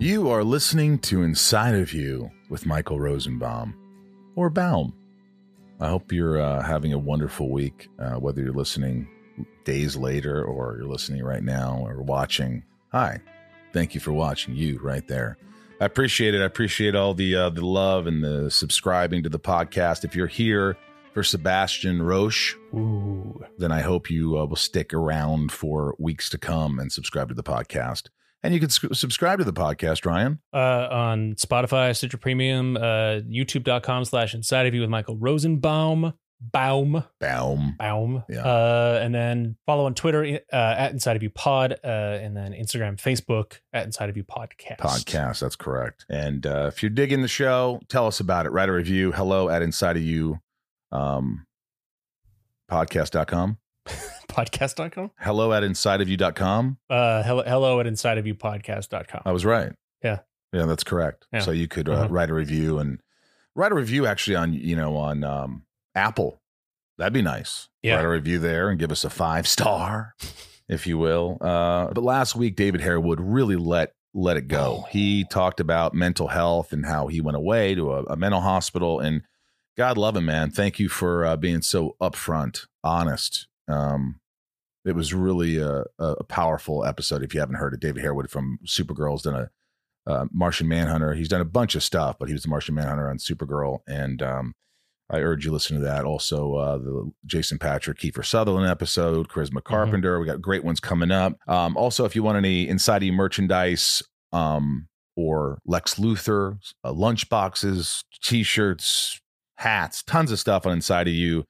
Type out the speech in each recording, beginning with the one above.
You are listening to Inside of You with Michael Rosenbaum or Baum. I hope you're uh, having a wonderful week, uh, whether you're listening days later or you're listening right now or watching. Hi, thank you for watching. You right there. I appreciate it. I appreciate all the uh, the love and the subscribing to the podcast. If you're here for Sebastian Roche, Ooh. then I hope you uh, will stick around for weeks to come and subscribe to the podcast. And you can s- subscribe to the podcast, Ryan. Uh, on Spotify, Stitcher Premium, uh, YouTube.com slash Inside of You with Michael Rosenbaum. Baum. Baum. Baum. Yeah. Uh, and then follow on Twitter uh, at Inside of You Pod, uh, and then Instagram, Facebook at Inside of You Podcast. Podcast. That's correct. And uh, if you're digging the show, tell us about it. Write a review. Hello at inside of you um, podcast.com. Podcast.com. Hello at inside of you.com. Uh, hello, hello at Inside of You Podcast.com. I was right. Yeah. Yeah, that's correct. Yeah. So you could uh, Uh-huh. write a review and write a review actually on, you know, on um, Apple. That'd be nice. Yeah. Write a review there and give us a five star, if you will. Uh, but last week, David Harewood really let let it go. He talked about mental health and how he went away to a, a mental hospital. And God love him, man. Thank you for uh, being so upfront, honest. Um, it was really a, a powerful episode. If you haven't heard it, David Harewood from Supergirl's done a uh, Martian Manhunter. He's done a bunch of stuff, but he was the Martian Manhunter on Supergirl, and um, I urge you to listen to that. Also, uh, the Jason Patric, Kiefer Sutherland episode, Charisma Carpenter. We got great ones coming up. Um, also, if you want any Inside You merchandise um, or Lex Luthor, uh, lunch boxes, T-shirts, hats, tons of stuff on Inside of You,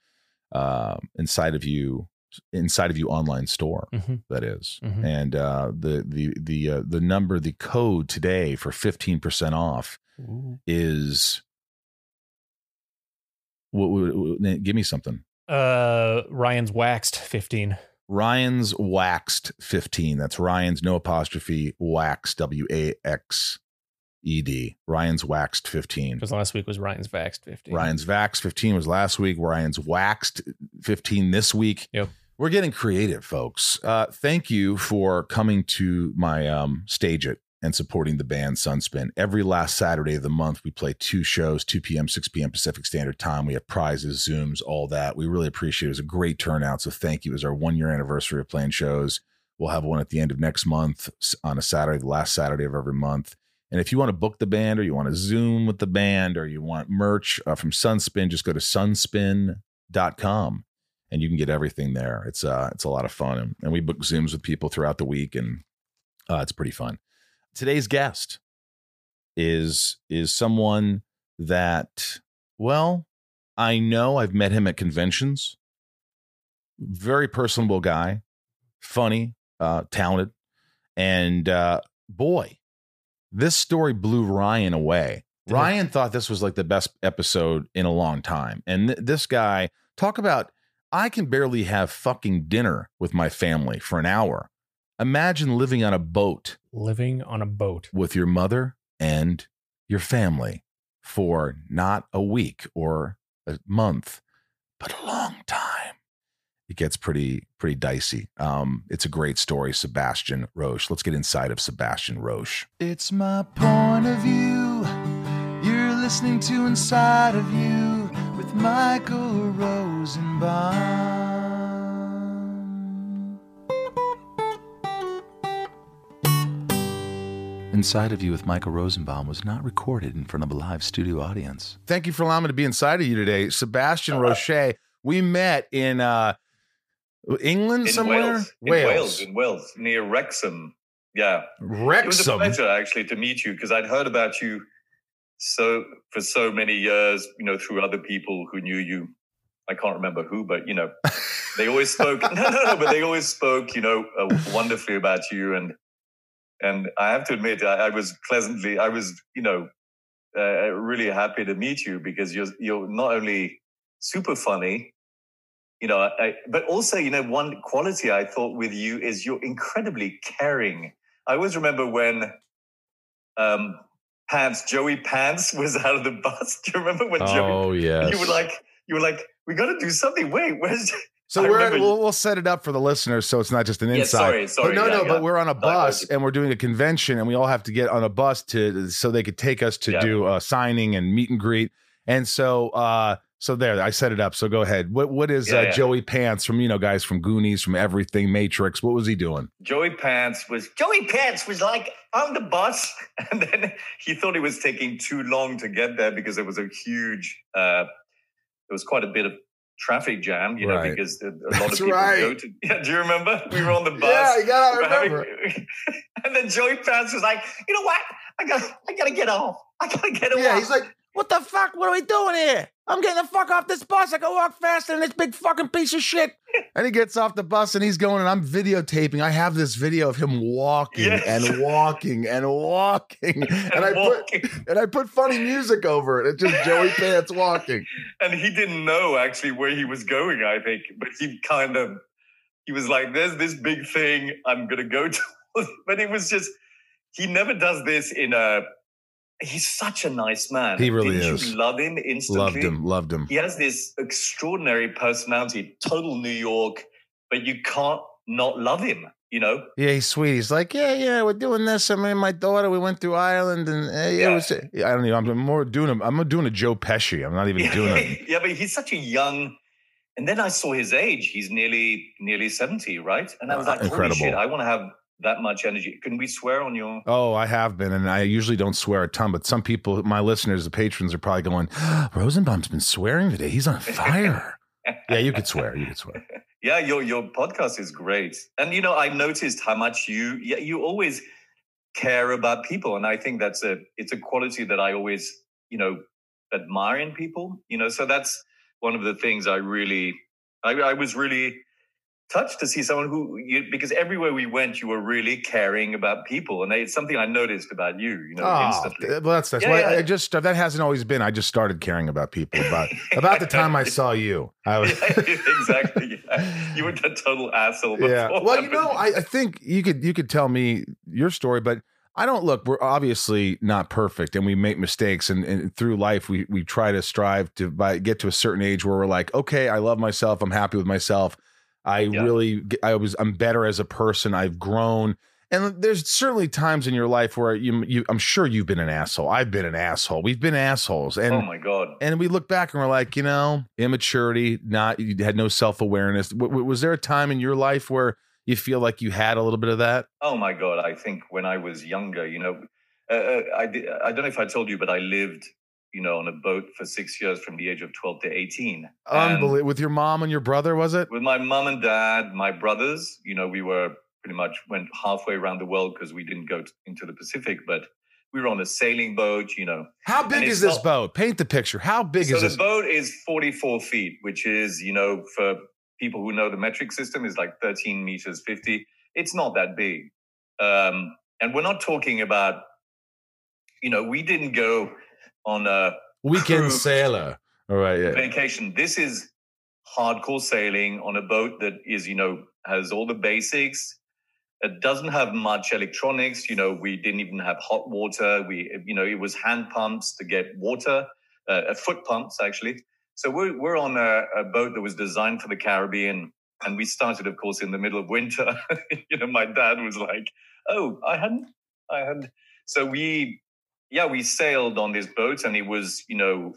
uh, Inside of You, Inside of You online store. Mhm. That is. Mhm. and uh, the the the uh, the number, the code today for fifteen percent off Ooh. is. What, what, what- give me something. Uh, Ryan's Waxed 15. Ryan's waxed 15. That's Ryan's no apostrophe wax W A X E D. Ryan's waxed 15. Because last week was Ryan's Vaxed 15. Ryan's Vax 15 was last week. Ryan's waxed 15 this week. Yep. We're getting creative, folks. Uh, thank you for coming to my um, Stageit and supporting the band Sunspin. Every last Saturday of the month, we play two shows, 2 p.m., 6 p.m. Pacific Standard Time. We have prizes, Zooms, all that. We really appreciate it. It was a great turnout. So thank you. It was our one year anniversary of playing shows. We'll have one at the end of next month on a Saturday, the last Saturday of every month. And if you want to book the band or you want to Zoom with the band or you want merch uh, from Sunspin, just go to sunspin.com and you can get everything there. It's uh it's a lot of fun. And, and we book Zooms with people throughout the week and uh, it's pretty fun. Today's guest is is someone that well, I know I've met him at conventions. Very personable guy, funny, uh, talented, and uh, boy, this story blew Ryan away. Did it? Ryan thought this was like the best episode in a long time, and th- this guy talk about I can barely have fucking dinner with my family for an hour. Imagine living on a boat Living on a boat. with your mother and your family for not a week or a month, but a long time. It gets pretty pretty dicey. Um, it's a great story, Sebastian Roche. Let's get inside of Sebastian Roche. It's my point of view. You're listening to Inside of You with Michael Rosenbaum. Inside of You with Michael Rosenbaum was not recorded in front of a live studio audience. Thank you for allowing me to be inside of you today. Sebastian Roche, we met in uh, England in somewhere? Wales. In Wales, in Wales, near Wrexham. Yeah, Wrexham. it was a pleasure actually to meet you because I'd heard about you so for so many years. You know, through other people who knew you. I can't remember who, but you know, they always spoke. no, no, no, but they always spoke. You know, uh, wonderfully about you, and and I have to admit, I, I was pleasantly, I was, you know, uh, really happy to meet you because you're you're not only super funny, you know, I, but also, you know, one quality I thought with you is you're incredibly caring. I always remember when um, Pants, Joey Pants, was out of the bus. Do you remember when Joey? Oh, yes. You were like, you were like, we got to do something. Wait, where's So I we're remember- we'll, we'll set it up for the listeners, so it's not just an Yeah, inside. sorry, sorry, But no, yeah, no, yeah. but we're on a bus Diverted. and we're doing a convention, and we all have to get on a bus to so they could take us to Yeah. do a signing and meet and greet. And so, uh, so there, I set it up. So go ahead. What what is Yeah, uh, yeah. Joey Pants from you know guys from Goonies, from everything Matrix? What was he doing? Joey Pants was Joey Pants was like on the bus, and then he thought it was taking too long to get there because there was a huge, uh, there was quite a bit of traffic jam, you know, Right. because a lot That's of people right. go to. Yeah, do you remember? We were on the bus. Yeah, you got we were having- and then Joey Pants was like, you know what? I got, I gotta get off. I gotta get off. Yeah, he's like, what the fuck? What are we doing here? I'm getting the fuck off this bus. I can walk faster than this big fucking piece of shit. And he gets off the bus and he's going, and I'm videotaping. I have this video of him walking Yes. and walking and walking. And, I put walking. and I put funny music over it. It's just Joey Pants walking. and he didn't know actually where he was going i think but he kind of he was like there's this big thing i'm gonna go to but it was just he never does this in a he's such a nice man He really Didn't is. you love him instantly Loved him, loved him. he has this extraordinary personality total new york but you can't not love him you know Yeah, he's sweet. He's like, yeah, yeah, we're doing this. I mean, my daughter, we went through Ireland, and uh, yeah, it Yeah. was. I don't know. I'm more doing a. I'm doing a Joe Pesci. I'm not even doing it. yeah but he's such a young and then i saw his age he's nearly nearly 70 right and i was like incredible. holy shit i want to have that much energy can we swear on your Oh, I have been, and I usually don't swear a ton, but some people, my listeners, the patrons, are probably going, ah, Rosenbaum's been swearing today. He's on fire. yeah, you could swear. You could swear. yeah your your podcast is great and you know i noticed how much you you always care about people and i think that's a it's a quality that i always you know admire in people you know so that's one of the things i really i, I was really touched to see someone who you, because everywhere we went you were really caring about people and it's something i noticed about you you know Oh, instantly well, that's that's Yeah, why yeah. I just uh, that hasn't always been. I just started caring about people about about the time I saw you. I was. Yeah, exactly yeah. you were the total asshole before yeah. Well, you know, I, I think you could you could tell me your story, but I don't look. We're obviously not perfect, and we make mistakes, and, and through life, we we try to strive to by, get to a certain age where we're like, okay, I love myself, I'm happy with myself. I Yeah. really, I was, I'm better as a person. I've grown, and there's certainly times in your life where you, you, I'm sure you've been an asshole. I've been an asshole. We've been assholes, and oh my god and we look back and we're like, you know, immaturity, not you had no self awareness. W- was there a time in your life where you feel like you had a little bit of that? Oh my god! I think when I was younger, you know, uh, uh, I I don't know if I told you, but I lived, you know, on a boat for six years from the age of twelve to eighteen. And With your mom and your brother, was it? With my mom and dad, my brothers, you know, we were pretty much went halfway around the world because we didn't go t- into the Pacific, but we were on a sailing boat, you know. How big is this not- boat? Paint the picture. How big so is this? So the boat is 44 feet, which is, you know, for people who know the metric system, is like 13 meters 50. It's not that big. Um, and we're not talking about, you know, we didn't go on a Weekend sailor. All right. Yeah. vacation. This is hardcore sailing on a boat that is, you know, has all the basics. It doesn't have much electronics. You know, we didn't even have hot water. We, you know, it was hand pumps to get water, uh, uh, foot pumps actually. So we're we're on a, a boat that was designed for the Caribbean, and we started, of course, in the middle of winter. you know, my dad was like, "Oh, I hadn't, I hadn't. So we, yeah, we sailed on this boat, and it was, you know,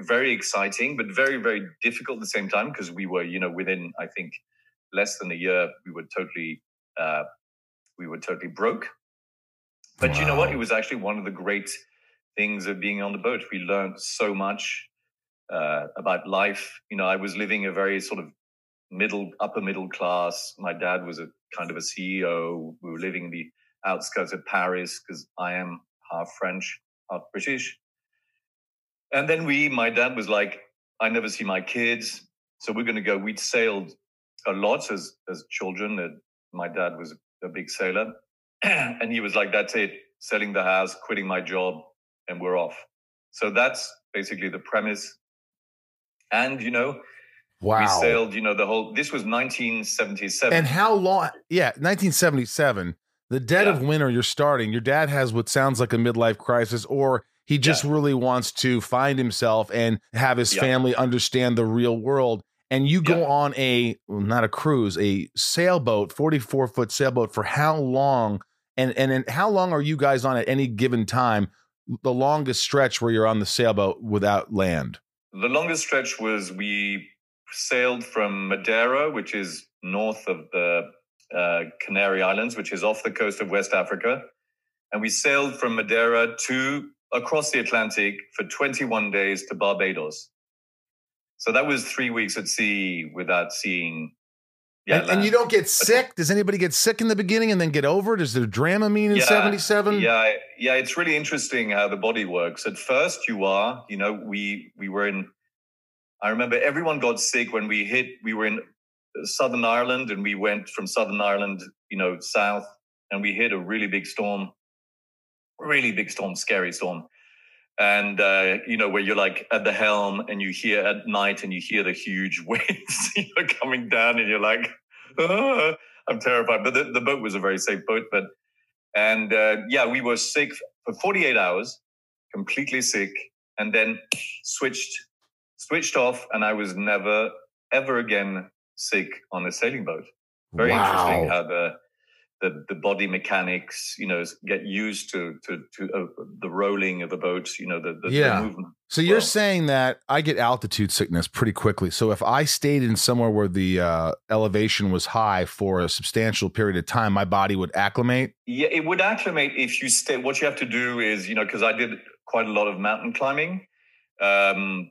very exciting, but very, very difficult at the same time because we were, you know, within I think less than a year, we were totally, uh, we were totally broke. But you know what? It was actually one of the great things of being on the boat. We learned so much uh, about life. You know, I was living a very sort of middle, upper middle class. My dad was a kind of a CEO. We were living in the outskirts of Paris because I am half French, half British. And then we, my dad was like, I never see my kids. So we're going to go. We'd sailed a lot as, as children. My dad was a big sailor. and he was like, that's it, selling the house, quitting my job, and we're off. So that's basically the premise. And, you know, Wow. we sailed, you know, the whole, this was 1977. And how long? Yeah, 1977. The dead of winter. You're starting. Your dad has what sounds like a midlife crisis, or he just really wants to find himself and have his Yeah. family understand the real world. and you go Yeah. on a well, not a cruise, a sailboat, 44 foot sailboat for how long? And and and how long are you guys on at any given time? The longest stretch where you're on the sailboat without land. The longest stretch was we sailed from Madeira, which is north of the uh, Canary Islands, which is off the coast of West Africa, and we sailed from Madeira to across the Atlantic for 21 days to Barbados. So that was three weeks at sea without seeing. Yeah, and, and you don't get sick. Does anybody get sick in the beginning and then get over it? Is there the Dramamine in Yeah, 77? Yeah, yeah, it's really interesting how the body works. At first, you are, you know, we we were in. I remember everyone got sick when we hit. We were in Southern Ireland, and we went from Southern Ireland, you know, south, and we hit a really big storm, really big storm, scary storm, and uh, you know where you're like at the helm, and you hear at night, and you hear the huge waves, you know, coming down, and you're like, "Ah," I'm terrified. But the, the boat was a very safe boat, but and uh, yeah, we were sick for 48 hours, completely sick, and then switched switched off, and I was never ever again sick on a sailing boat. Very interesting how the the the body mechanics, you know, get used to to to uh, the rolling of the boat, you know, the, the, the Yeah. movement. So you're Well- saying that I get altitude sickness pretty quickly. So if I stayed in somewhere where the uh, elevation was high for a substantial period of time, my body would acclimate. Yeah, it would acclimate if you stay. What you have to do is, you know, because I did quite a lot of mountain climbing. Um,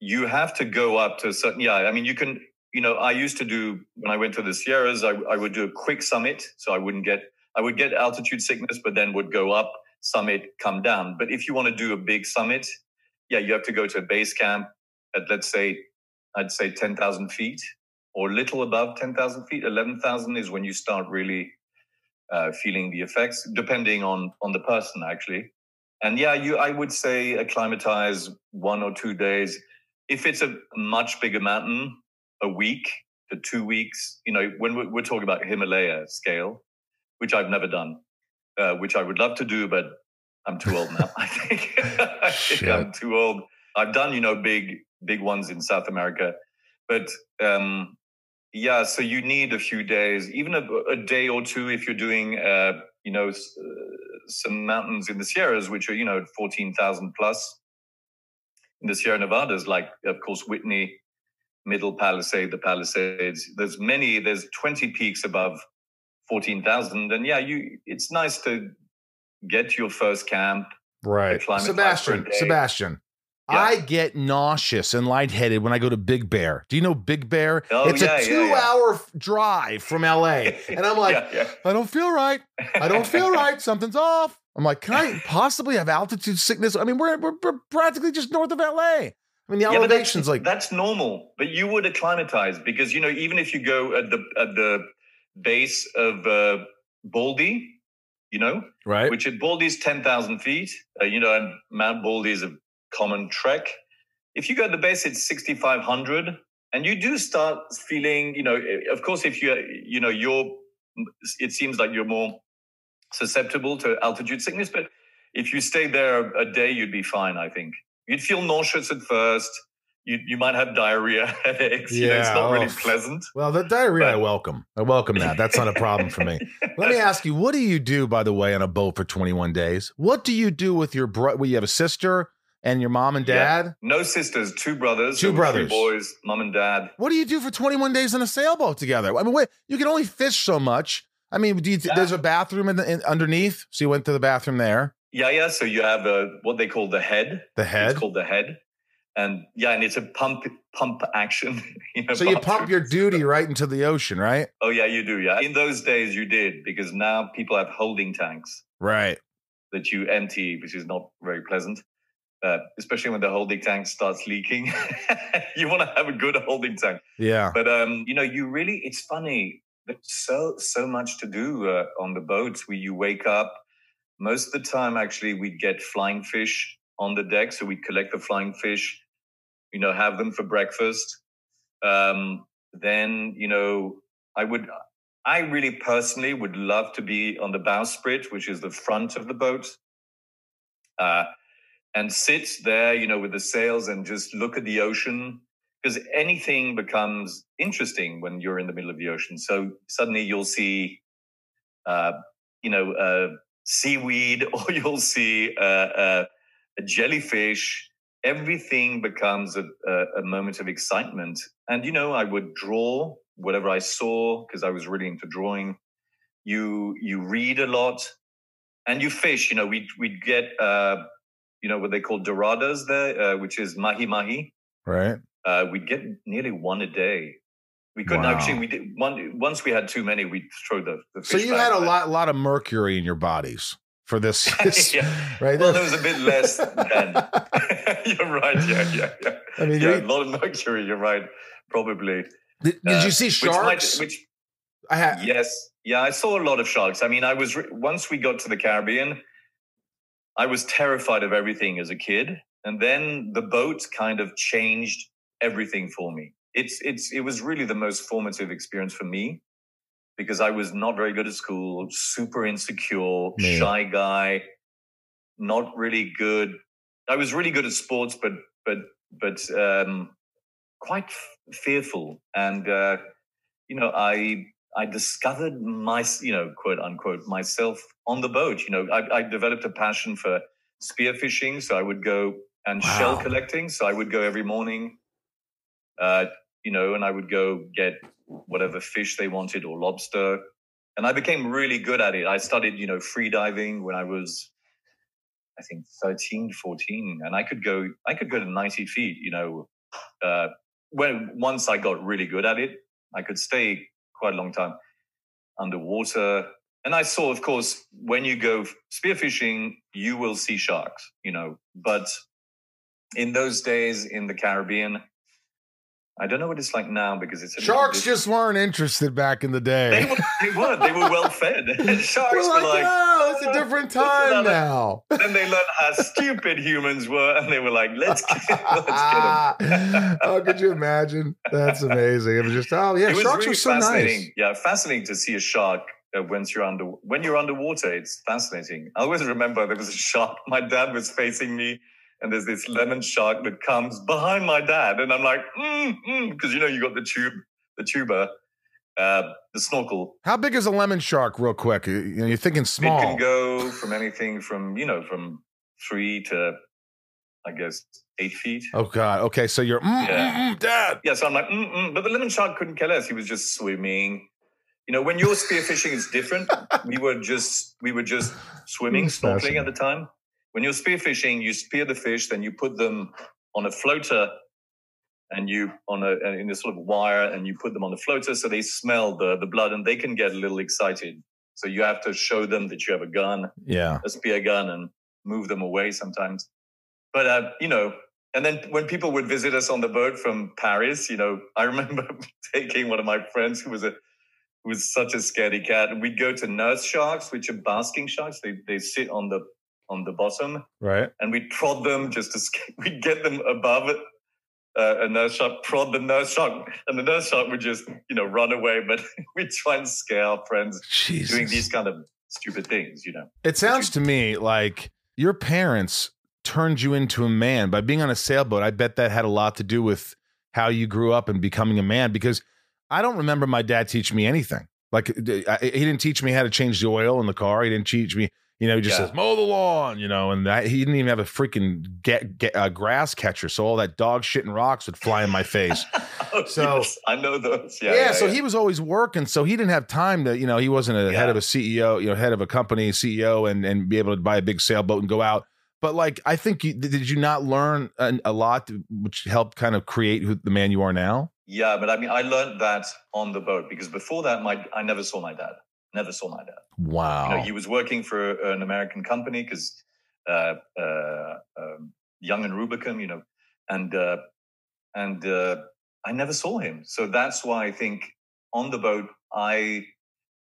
you have to go up to a certain. Yeah, I mean, you can. You know, I used to do when I went to the Sierras. I, I would do a quick summit, so I wouldn't get. I would get altitude sickness, but then would go up, summit, come down. But if you want to do a big summit, yeah, you have to go to a base camp at let's say, I'd say ten thousand feet or little above ten thousand feet. Eleven thousand is when you start really uh, feeling the effects, depending on on the person actually. And yeah, you I would say acclimatize one or two days. If it's a much bigger mountain, a week to two weeks. You know, when we're, we're talking about Himalaya scale, which I've never done, uh, which I would love to do, but I'm too old now. I think, I think I'm too old. I've done, you know, big big ones in South America, but um, yeah. So you need a few days, even a, a day or two, if you're doing, uh, you know, s- uh, some mountains in the Sierras, which are you know fourteen thousand plus. In the Sierra Nevadas, like of course Whitney, Middle Palisade, the Palisades. There's many. There's twenty peaks above fourteen thousand, and yeah, you. It's nice to get to your first camp. Right. acclimatize Sebastian. Sebastian. Yeah. I get nauseous and lightheaded when I go to Big Bear. Do you know Big Bear? Oh, it's yeah, a two yeah. hour drive from LA. And I'm like, yeah, yeah. I don't feel right. I don't feel right. Something's off. I'm like, can I possibly have altitude sickness? I mean, we're, we're, we're practically just north of LA. I mean, the Yeah, elevation's that's, like, that's normal. But you would acclimatize because you know even if you go at the at the base of uh, Baldy, you know, right? which at Baldy's ten thousand feet, uh, you know, and Mount Baldy is a common trek. If you go at the base, it's sixty five hundred, and you do start feeling, you know, of course, if you you know you're, it seems like you're more susceptible to altitude sickness, but if you stay there a day, you'd be fine. I think you'd feel nauseous at first. You you might have diarrhea, headaches. you know, it's Yeah, not really oh. pleasant. Well, the diarrhea, I welcome. I welcome that. That's not a problem for me. Let me ask you, what do you do, by the way, on a boat for 21 days? What do you do with your brother? Well, you have a sister and your mom and Yeah. dad. No sisters, two brothers, Two brothers. three boys, mom and dad. What do you do for 21 days on a sailboat together? I mean, wait, you can only fish so much. I mean, do you, Yeah. there's a bathroom in the, in, underneath, so you went to the bathroom there. Yeah, yeah. So you have uh, what they call the head. The head. It's called the head, and yeah, and it's a pump pump action. you know, So you pump your duty right into the ocean, right? Oh yeah, you do. Yeah, in those days you did because now people have holding tanks Right. that you empty, which is not very pleasant. Uh, especially when the holding tank starts leaking, you want to have a good holding tank. Yeah. But um, you know, you really it's funny. There's so so much to do uh, on the boats where you wake up. Most of the time, actually, we'd get flying fish on the deck, so we'd collect the flying fish. You know, have them for breakfast. Um, then you know, I would. I really personally would love to be on the bowsprit, which is the front of the boat, uh, and sit there, you know, with the sails and just look at the ocean because anything becomes interesting when you're in the middle of the ocean. So suddenly you'll see, uh, you know, uh, seaweed, or you'll see uh, uh, a jellyfish. Everything becomes a, a, a moment of excitement. And you know, I would draw whatever I saw because I was really into drawing. You you read a lot, and you fish. You know, we'd, we'd get uh, you know what they call doradas there, uh, which is mahi mahi. Right. Uh, we'd get nearly one a day. We couldn't Wow. actually. We did one once. We had too many. We'd throw the. the So you had a lot, lot of mercury in your bodies for this, this- Yeah. right? Well, there. was a bit less then. you're right. Yeah, yeah, yeah. I mean, Yeah, a lot of mercury. You're right. Probably. did, did Uh, you see sharks? which might-? Which, I had. yes, yeah, I saw a lot of sharks. I mean, I was once we got to the Caribbean, I was terrified of everything as a kid, and then the boat kind of changed everything for me. It's it's it was really the most formative experience for me because I was not very good at school, super insecure, Me. shy guy, not really good. I was really good at sports, but but but um, quite f- fearful, and uh, you know, I I discovered my you know quote unquote myself on the boat. You know, I, I developed a passion for spearfishing, so I would go and shell collecting. So I would go every morning, uh, you know, and I would go get whatever fish they wanted or lobster. And I became really good at it. I started, you know, free diving when I was, I think, 13, 14. And I could go, I could go to 90 feet, you know. Uh, when once I got really good at it, I could stay quite a long time underwater. And I saw, of course, when you go spearfishing, you will see sharks, you know. But in those days in the Caribbean, I don't know what it's like now because it's a Sharks just weren't interested back in the they day. were they were they were well fed. Sharks We're were like, like no, it's a different time now. then they learned how stupid humans were, and they were like, "Let's get, let's get them." oh, could you imagine? That's amazing. It was just, oh yeah, sharks really are so fascinating. nice. Yeah, fascinating to see a shark uh, once you're under when you're underwater. It's fascinating. I always remember there was a shark. My dad was facing me, and there's this lemon shark that comes behind my dad, and I'm like, mm, because you know you got the tube, the tuba, uh, the snorkel. How big is a lemon shark, real quick? You know, you're thinking small. It can go from anything from you know from three to, I guess, eight feet. Oh God. Okay, so you're, mm, Yeah. mm, mm, Dad. Yeah, so I'm like, Mm-mm. but the lemon shark couldn't care less. He was just swimming. You know, when you're spearfishing, it's different. we were just we were just swimming, snorkeling at the time. When you're spearfishing, you spear the fish, then you put them on a floater, and you on a in a sort of wire, and you put them on the floater, so they smell the the blood, and they can get a little excited. So you have to show them that you have a gun, Yeah. a spear gun, and move them away sometimes. But uh, you know, and then when people would visit us on the boat from Paris, you know, I remember taking one of my friends who was a who was such a scaredy cat, and we'd go to nurse sharks, which are basking sharks. They they sit on the on the bottom, Right. and we'd prod them just to we'd get them above it. Uh, a nurse shark prod the nurse shark, and the nurse shark would just you know run away. But we'd try and scare our friends Jesus. doing these kind of stupid things, you know. It sounds to me like your parents turned you into a man by being on a sailboat. I bet that had a lot to do with how you grew up and becoming a man because I don't remember my dad teaching me anything. Like he didn't teach me how to change the oil in the car. He didn't teach me, you know, he just Yeah. says mow the lawn, you know, and I, he didn't even have a freaking get, get, uh, grass catcher. So all that dog shit and rocks would fly in my face. Oh, So- yes, I know those. Yeah, Yeah, so he was always working, so he didn't have time to, you know, he wasn't a head of a CEO, you know, head of a company, CEO, and and be able to buy a big sailboat and go out. But like, I think you, did you not learn a, a lot, which helped kind of create who, the man you are now? Yeah, but I mean, I learned that on the boat because before that, my I never saw my dad. Never saw my dad. Wow. You know, he was working for an American company because uh, uh, um, Young and Rubicam, you know, and uh, and uh, I never saw him. So that's why I think on the boat, I,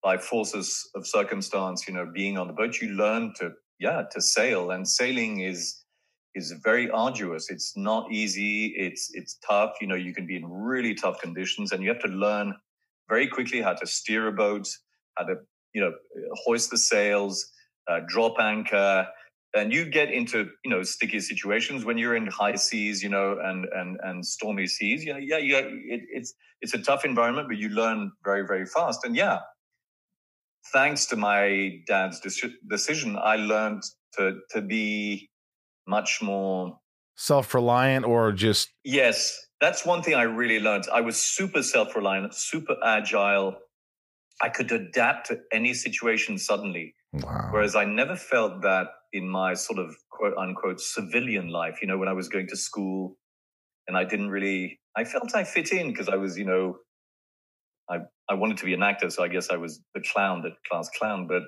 by forces of circumstance, you know, being on the boat, you learn to yeah to sail, and sailing is is very arduous. It's not easy. It's it's tough. You know, you can be in really tough conditions, and you have to learn very quickly how to steer a boat, how to you know hoist the sails, uh, drop anchor, and you get into you know sticky situations when you're in high seas, you know, and and and stormy seas. Know, yeah, yeah, it, it's it's a tough environment, but you learn very very fast. And yeah, thanks to my dad's decision, I learned to to be much more self-reliant or just yes that's one thing i really learned i was super self-reliant super agile i could adapt to any situation suddenly wow. whereas i never felt that in my sort of quote unquote civilian life you know when i was going to school and i didn't really i felt i fit in because i was you know i i wanted to be an actor so i guess i was the clown the class clown but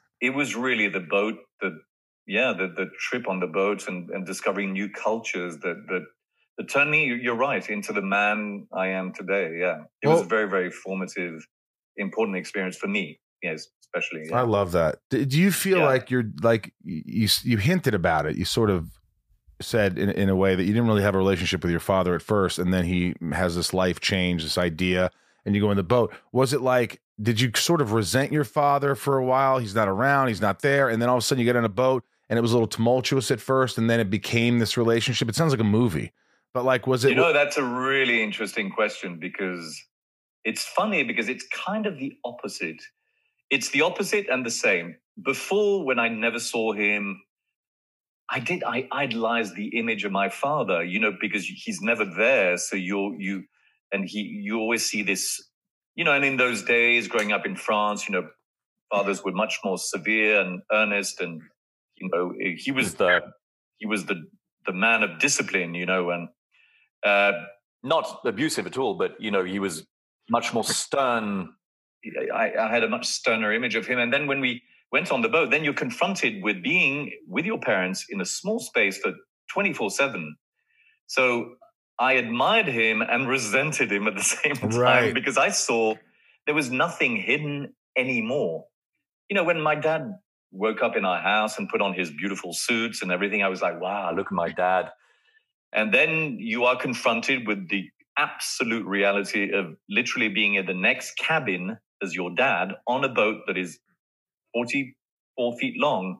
it was really the boat the yeah, the, the trip on the boat and, and discovering new cultures that, that, that turned me, you're right, into the man I am today. Yeah. It well, was very, very formative, important experience for me. Yes, especially. Yeah. I love that. Do you feel yeah. like you're like you you hinted about it? You sort of said in in a way that you didn't really have a relationship with your father at first, and then he has this life change, this idea, and you go in the boat. Was it like did you sort of resent your father for a while? He's not around, he's not there, and then all of a sudden you get on a boat and it was a little tumultuous at first and then it became this relationship it sounds like a movie but like was it you know that's a really interesting question because it's funny because it's kind of the opposite. It's the opposite and the same. Before when i never saw him i did i idolized the image of my father you know because he's never there. So you're you and he you always see this you know and in those days growing up in france you know fathers were much more severe and earnest and you know, he was the he was the the man of discipline, you know, and uh, not abusive at all, but you know, he was much more stern. I, I had a much sterner image of him, and then when we went on the boat, then you're confronted with being with your parents in a small space for 24 7. So I admired him and resented him at the same time right. because I saw there was nothing hidden anymore. You know, when my dad woke up in our house and put on his beautiful suits and everything. I was like, wow, look at my dad. And then you are confronted with the absolute reality of literally being in the next cabin as your dad on a boat that is 44 feet long.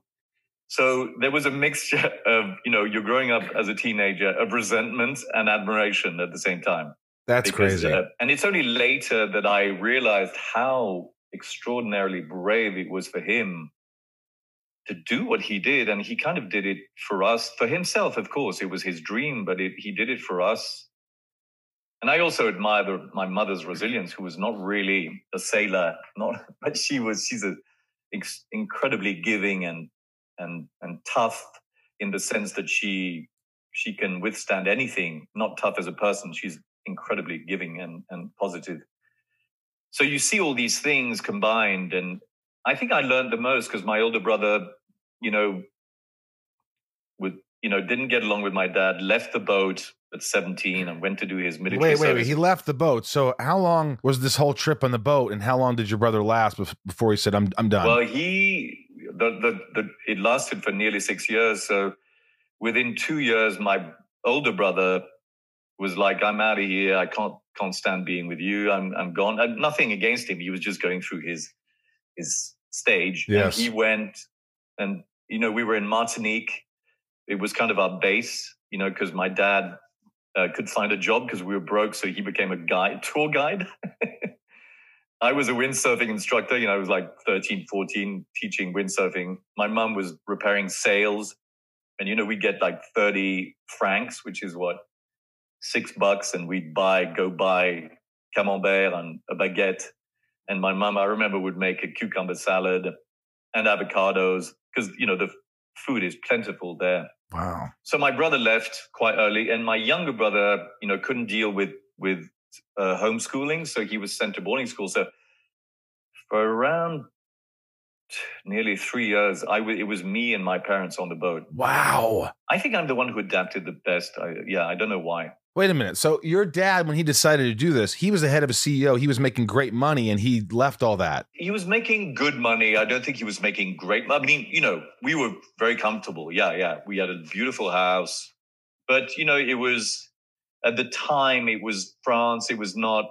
So there was a mixture of, you know, you're growing up as a teenager of resentment and admiration at the same time. That's because, crazy. Uh, and it's only later that I realized how extraordinarily brave it was for him to do what he did and he kind of did it for us for himself of course it was his dream but it, he did it for us and i also admire the, my mother's resilience who was not really a sailor not but she was she's a incredibly giving and and and tough in the sense that she she can withstand anything not tough as a person. She's incredibly giving and and positive. So you see all these things combined and I think I learned the most because my older brother, you know, with you know, didn't get along with my dad, left the boat at 17 and went to do his military wait, wait, wait. He left the boat. So how long was this whole trip on the boat and how long did your brother last before he said, I'm, I'm done? Well, he, the, the, the, it lasted for nearly six years. So within two years, my older brother was like, I'm out of here. I can't, can't stand being with you. I'm, I'm gone. And nothing against him. He was just going through his his stage. Yes. And he went and, you know, we were in Martinique. It was kind of our base, you know, because my dad uh, could find a job because we were broke. So he became a guide, tour guide. I was a windsurfing instructor. You know, I was like 13, 14 teaching windsurfing. My mom was repairing sails. And, you know, we'd get like 30 francs, which is what, six bucks. And we'd buy, go buy camembert and a baguette and my mom, I remember, would make a cucumber salad and avocados because, you know, the food is plentiful there. Wow. So my brother left quite early, and my younger brother, you know, couldn't deal with with uh, homeschooling, so he was sent to boarding school. So for around nearly three years, I w- it was me and my parents on the boat. Wow. I think I'm the one who adapted the best. I, yeah, I don't know why. Wait a minute. So your dad, when he decided to do this, he was the head of a CEO. He was making great money, and he left all that. He was making good money. I don't think he was making great. I mean, you know, we were very comfortable. Yeah, yeah. We had a beautiful house, but you know, it was at the time. It was France. It was not.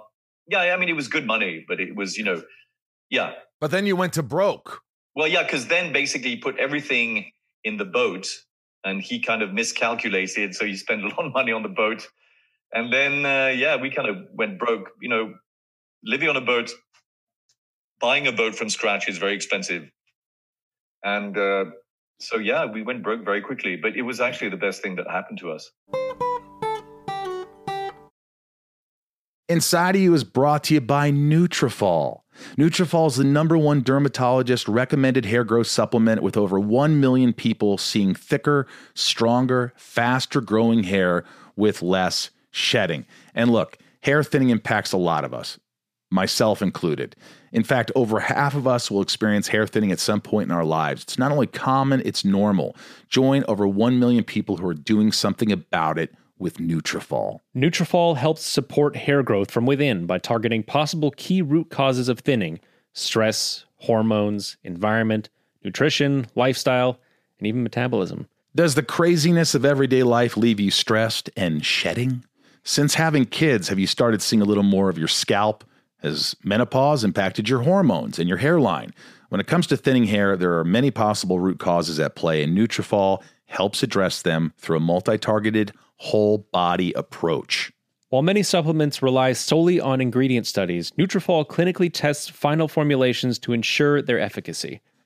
Yeah, I mean, it was good money, but it was, you know, yeah. But then you went to broke. Well, yeah, because then basically he put everything in the boat, and he kind of miscalculated, so he spent a lot of money on the boat. And then, uh, yeah, we kind of went broke. You know, living on a boat, buying a boat from scratch is very expensive, and uh, so yeah, we went broke very quickly. But it was actually the best thing that happened to us. Inside of You is brought to you by Nutrafol. Nutrafol is the number one dermatologist recommended hair growth supplement with over 1 million people seeing thicker, stronger, faster growing hair with less shedding. And look, hair thinning impacts a lot of us, myself included. In fact, over half of us will experience hair thinning at some point in our lives. It's not only common, it's normal. Join over 1 million people who are doing something about it with Nutrafol. Nutrafol helps support hair growth from within by targeting possible key root causes of thinning: stress, hormones, environment, nutrition, lifestyle, and even metabolism. Does the craziness of everyday life leave you stressed and shedding? Since having kids, have you started seeing a little more of your scalp? Has menopause impacted your hormones and your hairline? When it comes to thinning hair, there are many possible root causes at play, and Nutrafol helps address them through a multi-targeted whole body approach. While many supplements rely solely on ingredient studies, Nutrafol clinically tests final formulations to ensure their efficacy.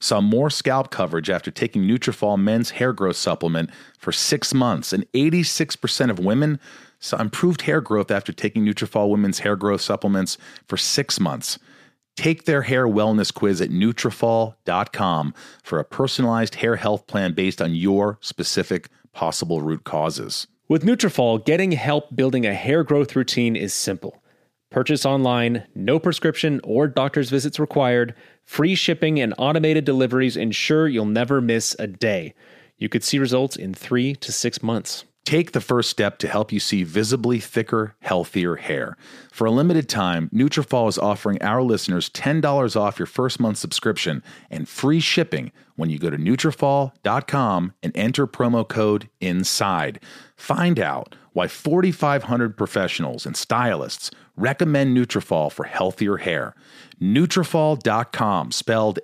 saw more scalp coverage after taking Nutrafol men's hair growth supplement for 6 months, and 86% of women saw improved hair growth after taking Nutrafol women's hair growth supplements for 6 months. Take their hair wellness quiz at Nutrafol.com for a personalized hair health plan based on your specific possible root causes. With Nutrafol, getting help building a hair growth routine is simple. Purchase online, no prescription or doctor's visits required. Free shipping and automated deliveries ensure you'll never miss a day. You could see results in three to six months. Take the first step to help you see visibly thicker, healthier hair. For a limited time, Nutrafol is offering our listeners $10 off your first month subscription and free shipping when you go to Nutrafol.com and enter promo code INSIDE. Find out why 4,500 professionals and stylists recommend Nutrafol for healthier hair. Nutrafol.com, spelled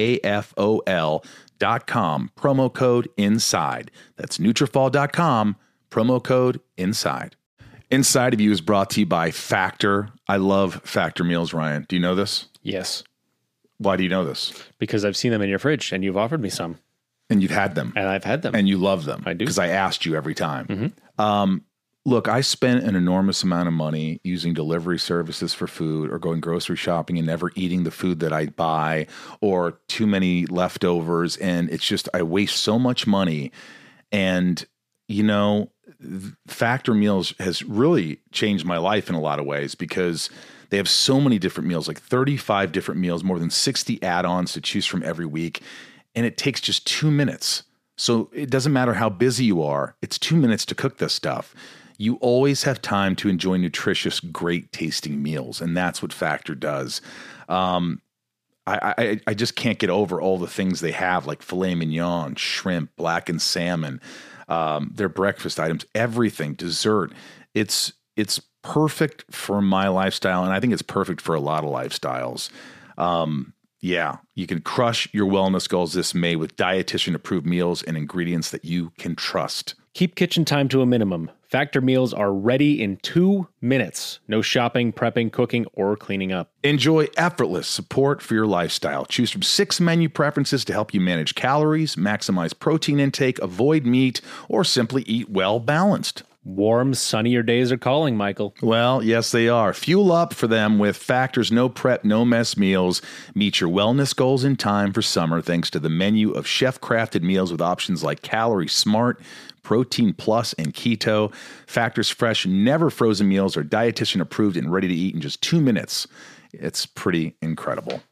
N-U-T-R-A-F-O-L dot com, promo code INSIDE. That's Nutrafol.com, promo code INSIDE. Inside of You is brought to you by Factor. I love Factor meals, Ryan. Do you know this? Yes, Why do you know this? because I've seen them in your fridge and you've offered me some, And you've had them. and I've had them. and you love them. I do. because I asked you every time. Um, look, I spent an enormous amount of money using delivery services for food, or going grocery shopping and never eating the food that I buy, or too many leftovers, and it's just I waste so much money. And you know, Factor Meals has really changed my life in a lot of ways because they have so many different meals, like 35 different meals, more than 60 add-ons to choose from every week, and it takes just 2 minutes. So it doesn't matter how busy you are, it's 2 minutes to cook this stuff. You always have time to enjoy nutritious, great tasting meals, and that's what Factor does. Um, I, I I just can't get over all the things they have, like filet mignon, shrimp, blackened salmon, um, their breakfast items, everything, dessert. It's it's perfect for my lifestyle, and I think it's perfect for a lot of lifestyles. Um, yeah, you can crush your wellness goals this May with dietitian approved meals and ingredients that you can trust. Keep kitchen time to a minimum. Factor meals are ready in two minutes. No shopping, prepping, cooking, or cleaning up. Enjoy effortless support for your lifestyle. Choose from six menu preferences to help you manage calories, maximize protein intake, avoid meat, or simply eat well balanced. Warm, sunnier days are calling, Michael. Well, yes, they are. Fuel up for them with Factor's no prep, no mess meals. Meet your wellness goals in time for summer thanks to the menu of chef crafted meals with options like Calorie Smart, Protein Plus, and Keto. Factor's fresh, never frozen meals are dietitian approved and ready to eat in just two minutes. It's pretty incredible.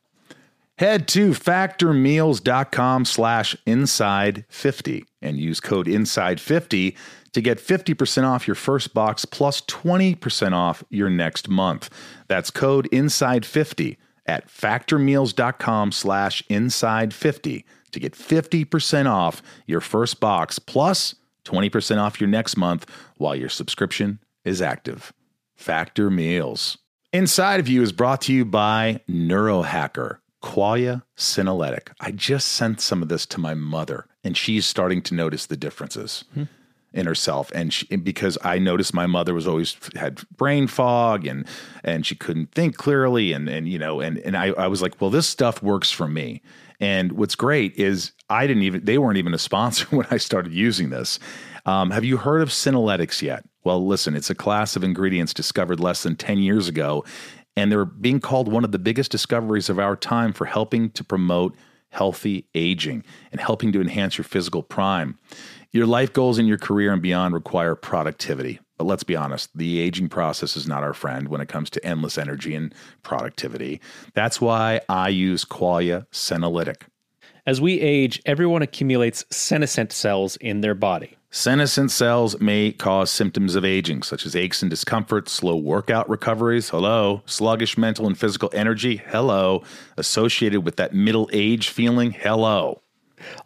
Head to factormeals.com slash inside50 and use code inside50 to get 50% off your first box plus 20% off your next month. That's code INSIDE50 at factormeals.com slash inside50 to get 50% off your first box plus 20% off your next month while your subscription is active. Factor Meals. Inside of You is brought to you by Neurohacker, Qualia Senolytic. I just sent some of this to my mother, and she's starting to notice the differences. Hmm in herself and she, because I noticed my mother was always had brain fog and and she couldn't think clearly and and you know and and I, I was like well this stuff works for me and what's great is I didn't even they weren't even a sponsor when I started using this um, have you heard of Senolytics yet well listen it's a class of ingredients discovered less than 10 years ago and they're being called one of the biggest discoveries of our time for helping to promote healthy aging and helping to enhance your physical prime your life goals in your career and beyond require productivity. But let's be honest, the aging process is not our friend when it comes to endless energy and productivity. That's why I use Qualia Senolytic. As we age, everyone accumulates senescent cells in their body. Senescent cells may cause symptoms of aging, such as aches and discomfort, slow workout recoveries, hello, sluggish mental and physical energy, hello, associated with that middle age feeling, hello.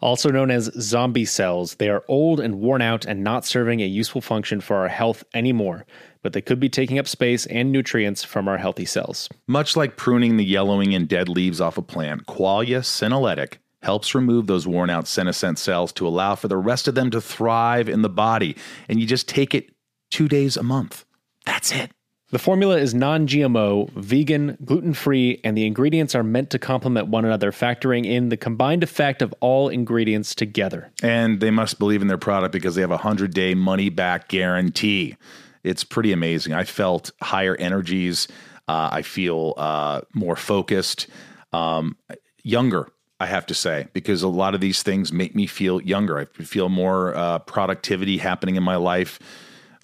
Also known as zombie cells, they are old and worn out and not serving a useful function for our health anymore, but they could be taking up space and nutrients from our healthy cells. Much like pruning the yellowing and dead leaves off a plant, Qualia Senolytic helps remove those worn out senescent cells to allow for the rest of them to thrive in the body. And you just take it two days a month. That's it. The formula is non GMO, vegan, gluten free, and the ingredients are meant to complement one another, factoring in the combined effect of all ingredients together. And they must believe in their product because they have a 100 day money back guarantee. It's pretty amazing. I felt higher energies. Uh, I feel uh, more focused, um, younger. I have to say, because a lot of these things make me feel younger. I feel more uh, productivity happening in my life,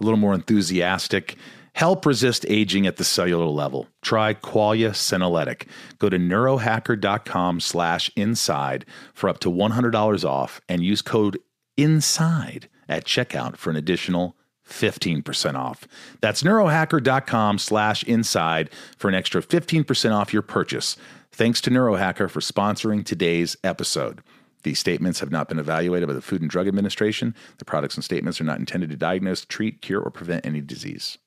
a little more enthusiastic. Help resist aging at the cellular level. Try Qualia Senolytic. Go to neurohacker.com slash inside for up to $100 off and use code INSIDE at checkout for an additional 15% off. That's neurohacker.com slash inside for an extra 15% off your purchase. Thanks to Neurohacker for sponsoring today's episode. These statements have not been evaluated by the Food and Drug Administration. The products and statements are not intended to diagnose, treat, cure, or prevent any disease.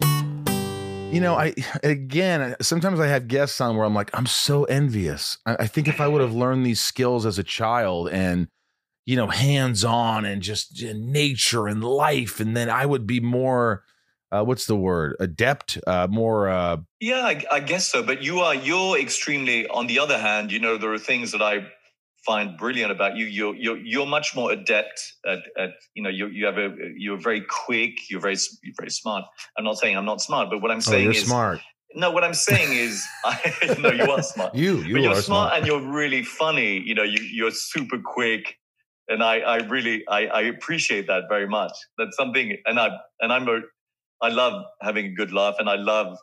You know, I again sometimes I have guests on where I'm like, I'm so envious. I, I think if I would have learned these skills as a child and you know, hands on and just nature and life, and then I would be more. Uh, what's the word? Adept, uh, more. Uh, yeah, I, I guess so. But you are you're extremely. On the other hand, you know, there are things that I find brilliant about you. You're you're you're much more adept at, at you know you you have a you're very quick. You're very you're very smart. I'm not saying I'm not smart, but what I'm oh, saying oh, is smart. No, what I'm saying is, I, no, you are smart. you, you but you're smart, smart, and you're really funny. You know, you, you're super quick, and I, I really, I, I appreciate that very much. That's something, and I, and I'm a, I love having a good laugh, and I love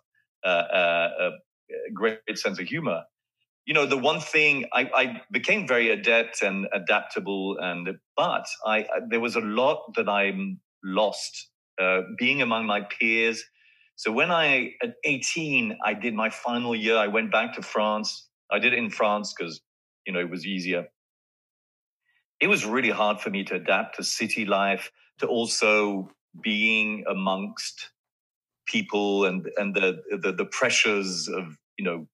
uh, uh, a great sense of humor you know the one thing I, I, became very adept and adaptable and but I, I there was a lot that I'm lost uh, being among my peers. So when I at 18 I did my final year, I went back to France. I did it in France because you know it was easier. It was really hard for me to adapt to city life, to also being amongst people and and the the, the pressures of you know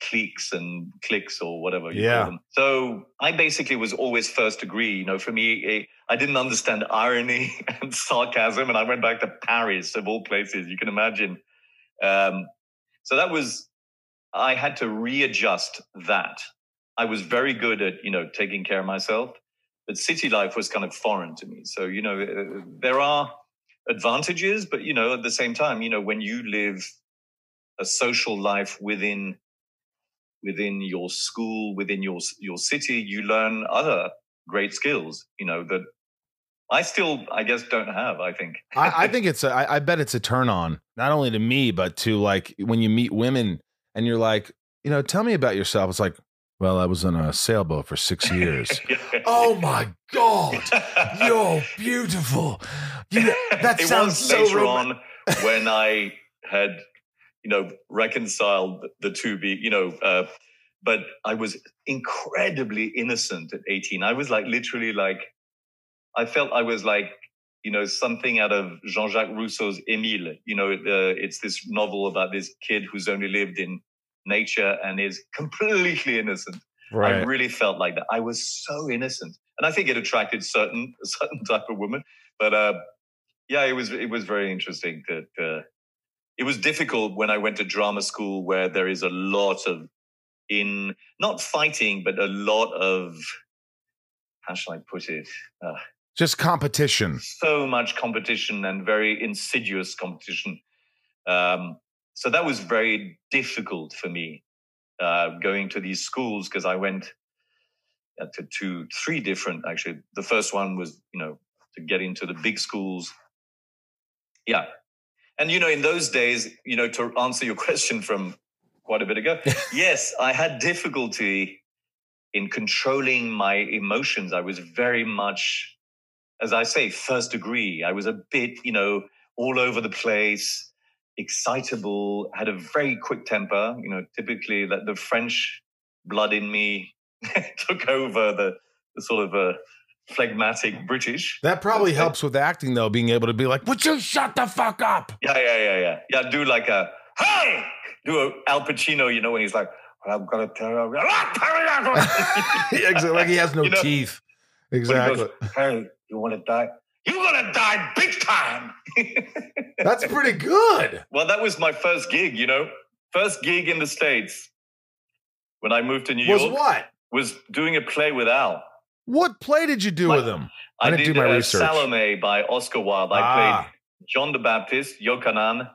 cliques and clicks or whatever yeah. So I basically was always first degree. You know, for me, eh, I didn't understand irony and sarcasm, and I went back to Paris of all places. You can imagine. Um, so that was I had to readjust that. I was very good at you know taking care of myself, but city life was kind of foreign to me. So you know eh, there are advantages, but you know at the same time, you know when you live a social life within within your school, within your your city, you learn other great skills. You know that I still, I guess, don't have. I think. I, I, think it's. A, I, I bet it's a turn on, not only to me, but to like when you meet women and you're like, you know, tell me about yourself. It's like, Well, I was on a sailboat for six years. Oh my God. You're beautiful. You, that it sounds was so later on when I had, you know, reconciled the two. Be you know, uh, but I was incredibly innocent at eighteen. I was like literally like, I felt I was like, you know, something out of Jean-Jacques Rousseau's Émile. You know, uh, it's this novel about this kid who's only lived in nature and is completely innocent. I really felt like that. I was so innocent, and I think it attracted certain certain type of woman. But uh, yeah, it was it was very interesting. That uh, it was difficult when I went to drama school, where there is a lot of in not fighting, but a lot of how shall I put it? Uh, Just competition. so much competition and very insidious competition. Um, so that was very difficult for me uh, going to these schools because I went uh, to two, three different. Actually, the first one was you know to get into the big schools. Yeah, and you know in those days, you know to answer your question from quite a bit ago, yes, I had difficulty in controlling my emotions. I was very much as I say, first degree. I was a bit, you know, all over the place, excitable, had a very quick temper. You know, typically that the French blood in me took over the, the sort of uh, phlegmatic British. That probably Okay. helps with acting, though, being able to be like, would you shut the fuck up? Yeah, yeah, yeah, yeah. Yeah, do like a, hey! Do a Al Pacino, you know, when he's like, well, I'm to tell you. Yeah, exactly. Like he has no You know, teeth. Exactly. goes, hey, you want to die? You're to die big time. That's pretty good. Well, that was my first gig, you know, first gig in the States when I moved to New Was York Was what? was doing a play with Al. What play did you do with him? I I, didn't did do my uh, research. Salome by Oscar Wilde. I Ah. played John the Baptist, Yochanan,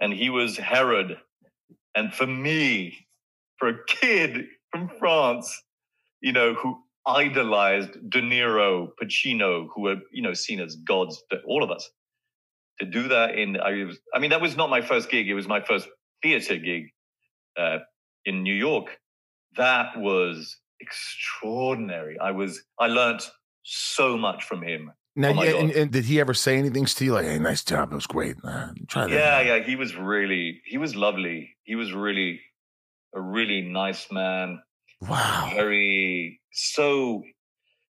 and he was Herod. And for me, for a kid from France, you know, who idolized De Niro, Pacino, who were, you know, seen as gods to all of us, to do that in, I was, I mean, that was not my first gig. It was my first theater gig uh, in New York. That was extraordinary. I was, I learned so much from him. Now, Oh yeah, and, and did he ever say anything to you like, "Hey, nice job, it was great. Uh, try that." Yeah, yeah, he was really, he was lovely. He was really a really nice man. Wow. Very so,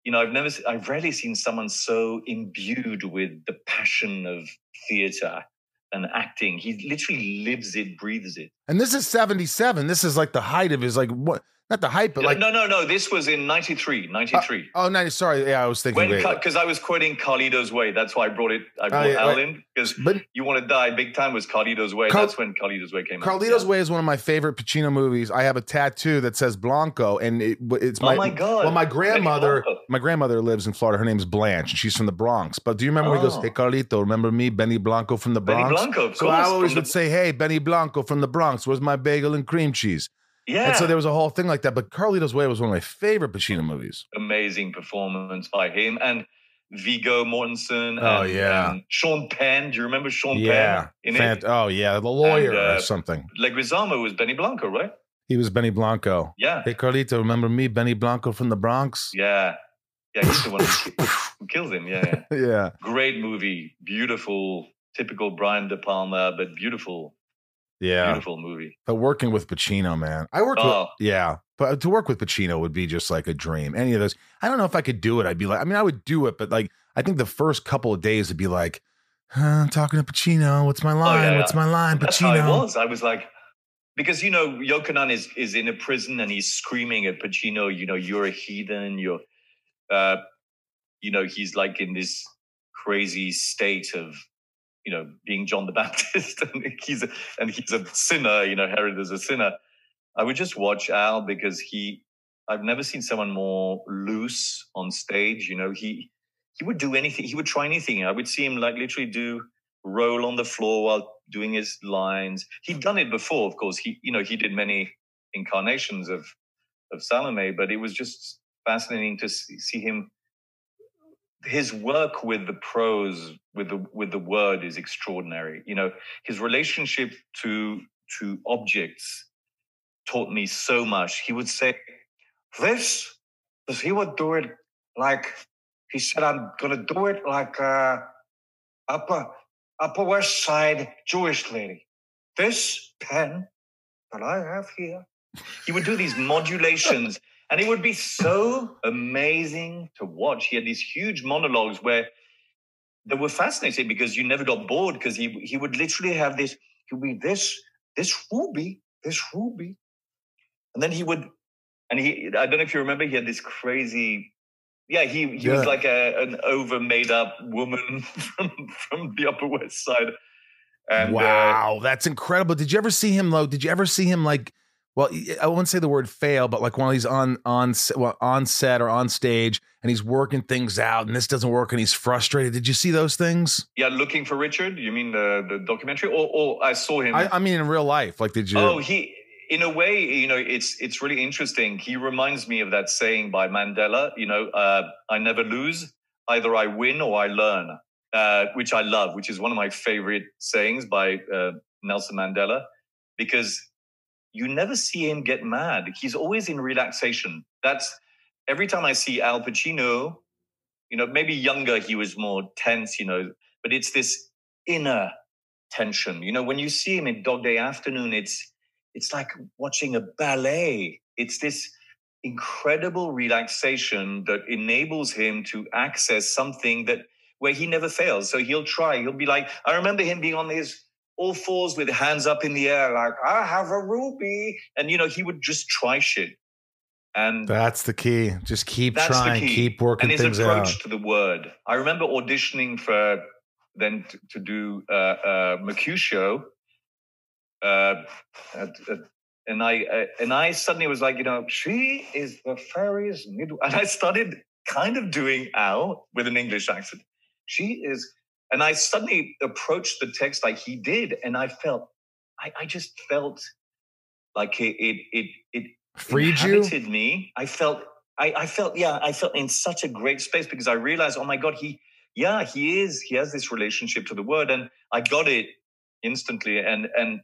you know, I've never, I've rarely seen someone so imbued with the passion of theater and acting. He literally lives it, breathes it. And this is seventy-seven. This is like the height of his like what? Not the height, but like no, no, no. This was in 93, 93. Uh, oh, no, sorry. Yeah, I was thinking. because I was quoting Carlito's Way. That's why I brought it. I oh, brought yeah, Al in because You Want to Die Big Time was Carlito's Way. Car- That's when Carlito's Way came out. Carlito's Yeah. Way is one of my favorite Pacino movies. I have a tattoo that says Blanco, and it, it's Oh my, my God. Well, my grandmother, my grandmother lives in Florida. Her name's Blanche, and she's from the Bronx. But do you remember when he goes, Oh. "Hey Carlito, remember me, Benny Blanco from the Bronx?" Benny Bronx?" Blanco, of so I always would the- say, "Hey, Benny Blanco from the Bronx, where's my bagel and cream cheese?" Yeah. And so there was a whole thing like that. But Carlito's Way was one of my favorite Pacino movies. amazing performance by him and Viggo Mortensen. Oh, and, yeah. and Sean Penn. Do you remember Sean yeah, Penn Fant- oh yeah, the lawyer And, uh, or something. Leguizamo was Benny Blanco, right? He was Benny Blanco. Yeah. Hey Carlito, remember me, Benny Blanco from the Bronx? Yeah. Yeah, he's the one who, kills him. Yeah, yeah. yeah. Great movie. Beautiful, typical Brian De Palma, but beautiful, Yeah. beautiful movie. But working with Pacino, man, I worked Oh. with yeah. But to work with Pacino would be just like a dream. Any of those, I don't know if I could do it. I'd be like, I mean, I would do it, but like, I think the first couple of days would be like, huh, I'm talking to Pacino. What's my line? Oh, yeah, What's my line? That's how Pacino. was. I was like, because you know, Yochanan is is in a prison and he's screaming at Pacino, you know, you're a heathen, you're uh you know, he's like in this crazy state of, you know, being John the Baptist and he's a, and he's a sinner, you know, Herod is a sinner. I would just watch Al because he I've never seen someone more loose on stage, you know, he he would do anything, he would try anything. I would see him like literally do roll on the floor while doing his lines. He'd done it before, of course. He, you know, he did many incarnations of of Salome, but it was just fascinating to see, see him. His work with the prose, with the with the word, is extraordinary. You know, his relationship to to objects taught me so much. He would say this, because he would do it like he said, I'm gonna do it like uh, upper upper west side Jewish lady. This pen that I have here. He would do these modulations, and it would be so amazing to watch. He had these huge monologues where they were fascinating because you never got bored because he he would literally have this. He would be this this ruby, this ruby, and then he would, and he. I don't know if you remember, he had this crazy. Yeah, he he Yeah. was like a an over made up woman from from the Upper West Side. And, uh, wow, that's incredible. Did you ever see him though? Did you ever see him like? Well, I won't say the word fail, but like while he's on on well, on set or on stage and he's working things out, and this doesn't work, and he's frustrated. Did you see those things? yeah, looking for Richard. You mean the the documentary, or or I saw him. I, I mean, in real life, like, did you? Oh, he in a way, you know, it's it's really interesting. He reminds me of that saying by Mandela. You know, uh, I never lose. Either I win or I learn, uh, which I love. Which is one of my favorite sayings by uh, Nelson Mandela, because you never see him get mad. He's always in relaxation. That's every time I see Al Pacino. You know, maybe younger he was more tense. You know, but it's this inner tension. You know, when you see him in Dog Day Afternoon, it's it's like watching a ballet. It's this incredible relaxation that enables him to access something that where he never fails. So he'll try. He'll be like, I remember him being on his all fours with hands up in the air, like, I have a ruby. And you know, he would just try shit. And That's the key. Just keep trying, keep working and his things approach out. to the word. I remember auditioning for then to, to do uh, uh, show, uh, at, at, and I uh, and I suddenly was like, you know, she is the fairy's middle, and I started kind of doing Al with an English accent. She is, and I suddenly approached the text like he did, and I felt, I, I just felt like it it it, it Freed you? me. I felt, I, I felt, yeah, I felt in such a great space because I realized, oh my God, he, yeah, he is, he has this relationship to the word, and I got it instantly, and and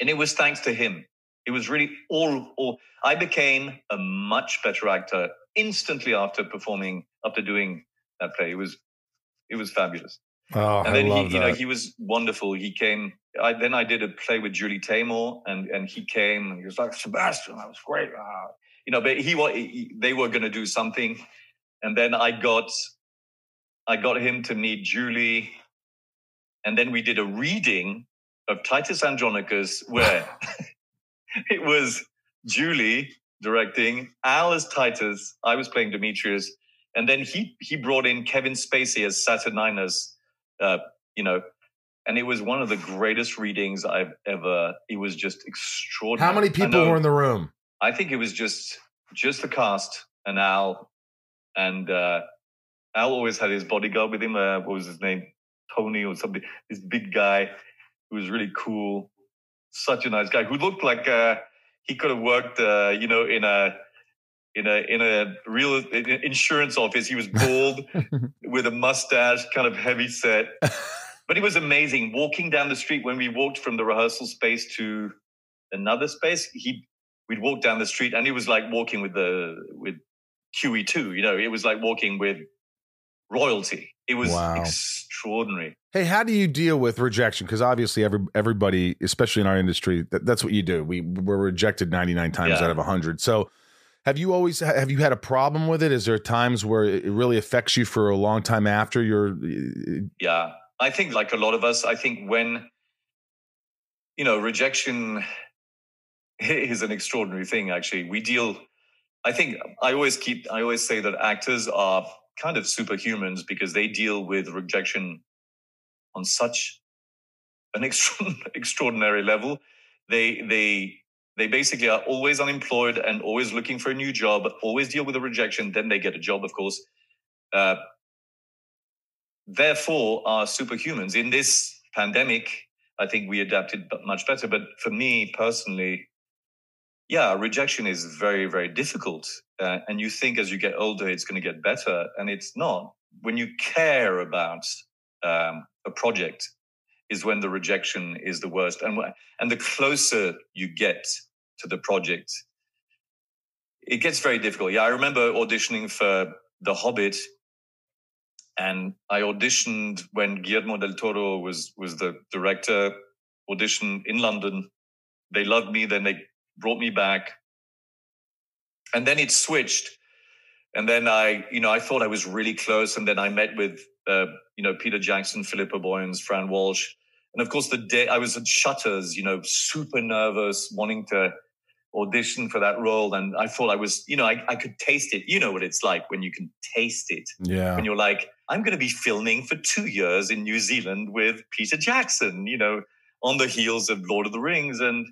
and it was thanks to him. It was really all, all. I became a much better actor instantly after performing, after doing that play. It was, it was fabulous Oh, and then he, you know, he was wonderful. He came. I, then I did a play with Julie Taymor, and and he came. and He was like Sebastian, that was great. Ah. You know, but he. He, they were going to do something, and then I got, I got him to meet Julie, and then we did a reading of Titus Andronicus, where it was Julie directing, Al as Titus, I was playing Demetrius, and then he he brought in Kevin Spacey as Saturninus uh, you know, and it was one of the greatest readings I've ever. It was just extraordinary. How many people were in the room? I think it was just just the cast and Al, and uh, Al always had his bodyguard with him. Uh, what was his name? Tony or something. This big guy who was really cool, such a nice guy who looked like uh, he could have worked, uh, you know, in a in a in a real in- in- insurance office. He was bald with a mustache, kind of heavy set. But it was amazing walking down the street when we walked from the rehearsal space to another space. He we'd walk down the street and it was like walking with the with QE2, you know, it was like walking with royalty. It was Wow. extraordinary. Hey, how do you deal with rejection? Because obviously, every everybody, especially in our industry, that, that's what you do. We we're rejected ninety nine times Yeah. out of hundred. So, have you always have you had a problem with it? Is there times where it really affects you for a long time after you're? Yeah. I think like a lot of us, I think when you know, rejection is an extraordinary thing actually. We deal I think I always keep I always say that actors are kind of superhumans because they deal with rejection on such an extra, extraordinary level. They they they basically are always unemployed and always looking for a new job, always deal with a rejection, then they get a job, of course. Uh, therefore, are superhumans. In this pandemic, I think we adapted much better. But for me personally, yeah, rejection is very, very difficult. Uh, and you think as you get older, it's going to get better, and it's not. When you care about um, a project, is when the rejection is the worst. And and the closer you get to the project, it gets very difficult. Yeah, I remember auditioning for The Hobbit, and I auditioned when Guillermo del Toro was was the director. Audition in London. They loved me. Then they brought me back, and then it switched. And then I, you know, I thought I was really close, and then I met with, uh, you know, Peter Jackson, Philippa Boyens, Fran Walsh, and of course the day I was at Shutters, you know, super nervous, wanting to audition for that role. And i thought i was you know I, I could taste it. You know what it's like when you can taste it. Yeah. when you're like i'm going to be filming for two years in new zealand with peter jackson you know on the heels of lord of the rings. And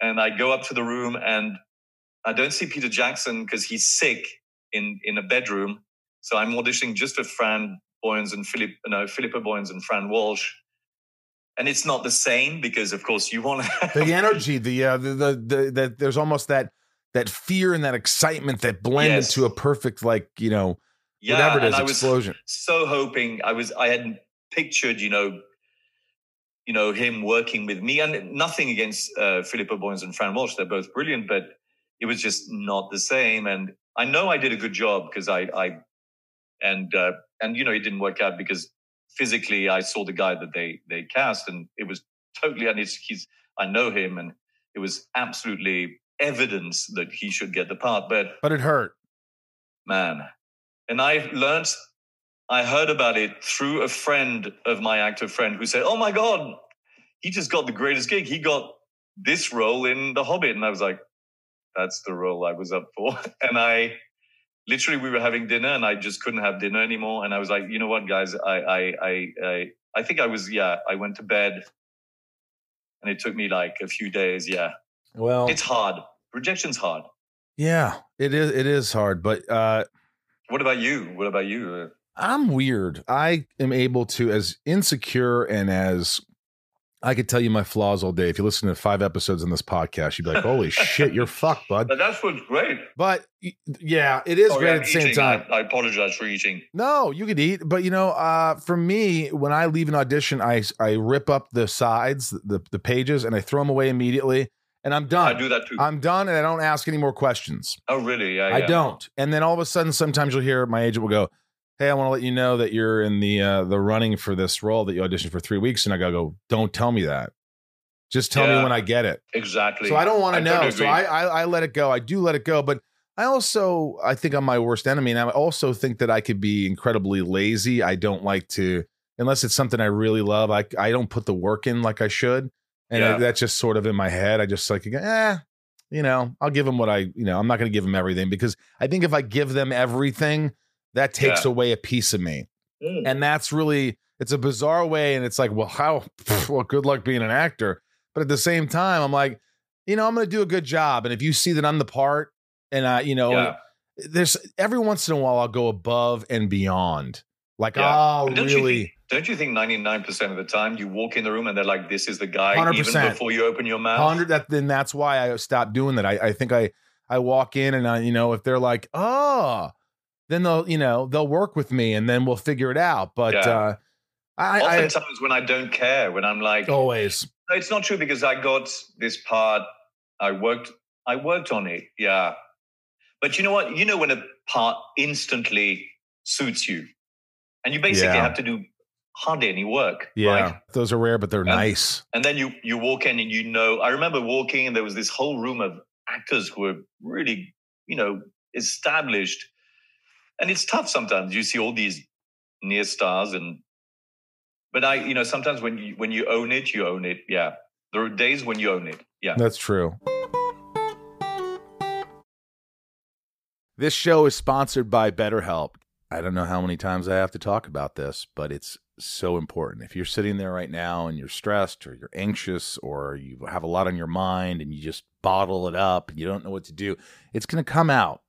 and i go up to the room and i don't see peter jackson because he's sick in in a bedroom. So i'm auditioning just for fran boyens and philip no philippa boyens and fran walsh and it's not the same because of course you want to the energy, the uh, the the, the that there's almost that that fear and that excitement that blend Yes. into a perfect like you know whatever it and I was explosion. so hoping I was I had pictured, you know, you know, him working with me and nothing against uh Philippa Boyens and Fran Walsh. They're both brilliant, but it was just not the same. And I know I did a good job because I I and uh and you know it didn't work out because physically I saw the guy that they they cast and it was totally and it's he's I know him and it was absolutely evidence that he should get the part. But But it hurt. man. And I learned, I heard about it through a friend of my actor friend who said, Oh my God, he just got the greatest gig. He got this role in The Hobbit. And I was like, That's the role I was up for. And I literally, we were having dinner and I just couldn't have dinner anymore. And I was like, You know what, guys? I, I, I, I, I think I was, yeah, I went to bed and it took me like a few days. Yeah. Well, It's hard. Rejection's hard. yeah, it is. It is hard, but uh, What about you? What about you? I'm weird. I am able to, as insecure and as I could tell you my flaws all day. If you listen to five episodes in this podcast, you'd be like, "Holy shit, you're fucked, bud." But that's what's great. But yeah, it is Sorry, great I'm at the same time. I, I apologize for eating. No, you could eat, but you know, uh, for me, when I leave an audition, I I rip up the sides, the the pages, and I throw them away immediately, and I'm done. I do that too. I'm done, and I don't ask any more questions. oh, really? Yeah, I yeah. don't. And then all of a sudden, sometimes you'll hear my agent will go, "Hey, I want to let you know that you're in the uh, the running for this role that you auditioned for three weeks," and I gotta go, "Don't tell me that. Just tell me when I get it." Exactly. So I don't want to know. so. I, I I let it go. I do let it go, but I also I think I'm my worst enemy, and I also think that I could be incredibly lazy. I don't like to unless it's something I really love. I I don't put the work in like I should, and I- that's just sort of in my head. I just like eh, you know, I'll give them what I you know. I'm not going to give them everything because I think if I give them everything, that takes Yeah. away a piece of me, Mm. and that's really it's a bizarre way. And it's like, well, how well, good luck being an actor. But at the same time, I'm like, you know, I'm going to do a good job. And if you see that I'm the part, and I, you know, Yeah. there's every once in a while I'll go above and beyond. Like, Yeah. oh, don't You really? think, don't you think 99% of the time you walk in the room and they're like, this is the guy, even 100%. before you open your mouth? Hundred. That then that's why I stopped doing that. I, I think I I walk in and I, you know, if they're like, oh, then they'll, you know, they'll work with me and then we'll figure it out. But Yeah. uh, I, I Oftentimes when I don't care, when I'm like, always No, it's not true because I got this part. I worked. I worked on it. Yeah, but you know what? You know when a part instantly suits you, and you basically Yeah. have to do hardly any work. yeah. Right? Those are rare, but they're Yeah. nice. And then you you walk in and you know. I remember walking and there was this whole room of actors who were really you know established, and it's tough sometimes. You see all these near stars and. But I, you know, sometimes when you when you own it, you own it. Yeah, there are days when you own it. Yeah. That's true. This show is sponsored by BetterHelp. I don't know how many times I have to talk about this, but it's so important. If you're sitting there right now and you're stressed or you're anxious or you have a lot on your mind and you just bottle it up and you don't know what to do, it's going to come out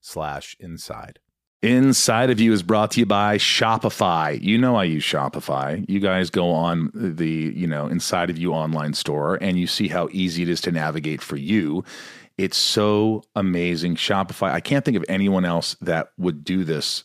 slash inside. Inside of You is brought to you by Shopify. You know I use Shopify. You guys go on the, you know, Inside of You online store and you see how easy it is to navigate for you. It's so amazing. Shopify, I can't think of anyone else that would do this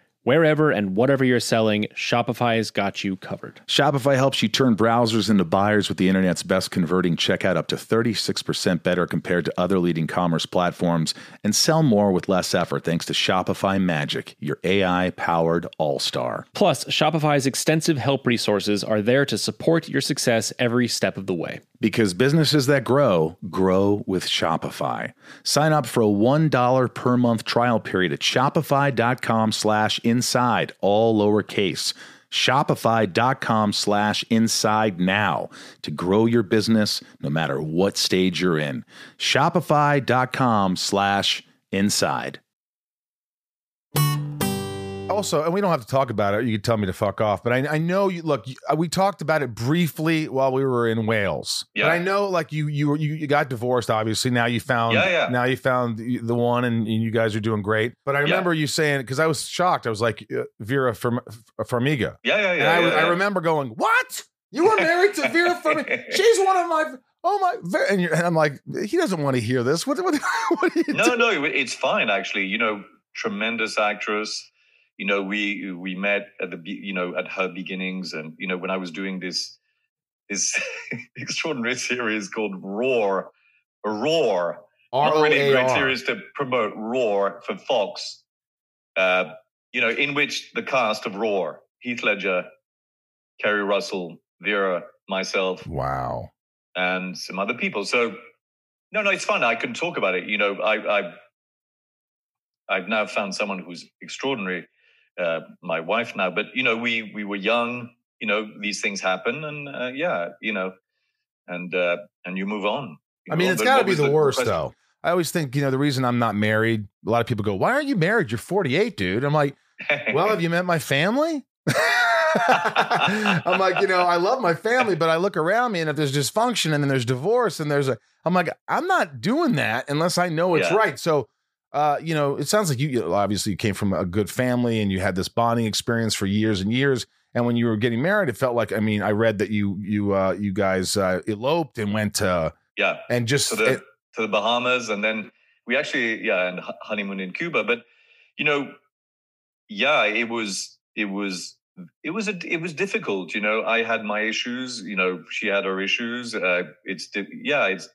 Wherever and whatever you're selling, Shopify's got you covered. Shopify helps you turn browsers into buyers with the internet's best converting checkout up to 36% better compared to other leading commerce platforms and sell more with less effort thanks to Shopify Magic, your AI powered all star. Plus, Shopify's extensive help resources are there to support your success every step of the way. Because businesses that grow, grow with Shopify. Sign up for a $1 per month trial period at shopify.com slash inside, all lowercase. Shopify.com slash inside now to grow your business no matter what stage you're in. Shopify.com slash inside. Also, and we don't have to talk about it. You can tell me to fuck off, but I, I know you. Look, you, uh, we talked about it briefly while we were in Wales. Yeah. But I know, like you, you, you, you got divorced. Obviously, now you found. Yeah, yeah. Now you found the one, and, and you guys are doing great. But I remember you saying because I was shocked. I was like uh, Vera Farm- Farmiga. Yeah, yeah, yeah. And I, yeah, I remember going, "What? You were married to Vera Farmiga? She's one of my oh my." And, you're, and I'm like, he doesn't want to hear this. What? What? what no, doing? no, it's fine actually. You know, tremendous actress. You know, we we met at the you know at her beginnings, and you know when I was doing this this extraordinary series called Roar, Roar, not really a great series to promote Roar for Fox. Uh, you know, in which the cast of Roar, Heath Ledger, Keri Russell, Vera, myself, Wow. and some other people. So no, no, it's fun. I can talk about it. You know, I, I I've now found someone who's extraordinary, uh, my wife now. But you know, we we were young. You know, these things happen, and uh, yeah, you know, and uh, and you move on. You I mean, it's got to be was the worst, question? though. I always think, you know, the reason I'm not married, a lot of people go, Why aren't you married? You're 48, dude. I'm like, Well, have you met my family? I'm like, you know, I love my family, but I look around me and if there's dysfunction and then there's divorce and there's a, I'm like, I'm not doing that unless I know it's Yeah. right. So, uh, you know, it sounds like you, you obviously you came from a good family and you had this bonding experience for years and years. And when you were getting married, it felt like, I mean, I read that you, you, uh, you guys, uh, eloped and went to, yeah, and just, to the to the Bahamas, and then we actually yeah, and honeymoon in Cuba. But you know, yeah, it was it was it was a, it was difficult. You know, I had my issues. You know, she had her issues. Uh, it's yeah, it's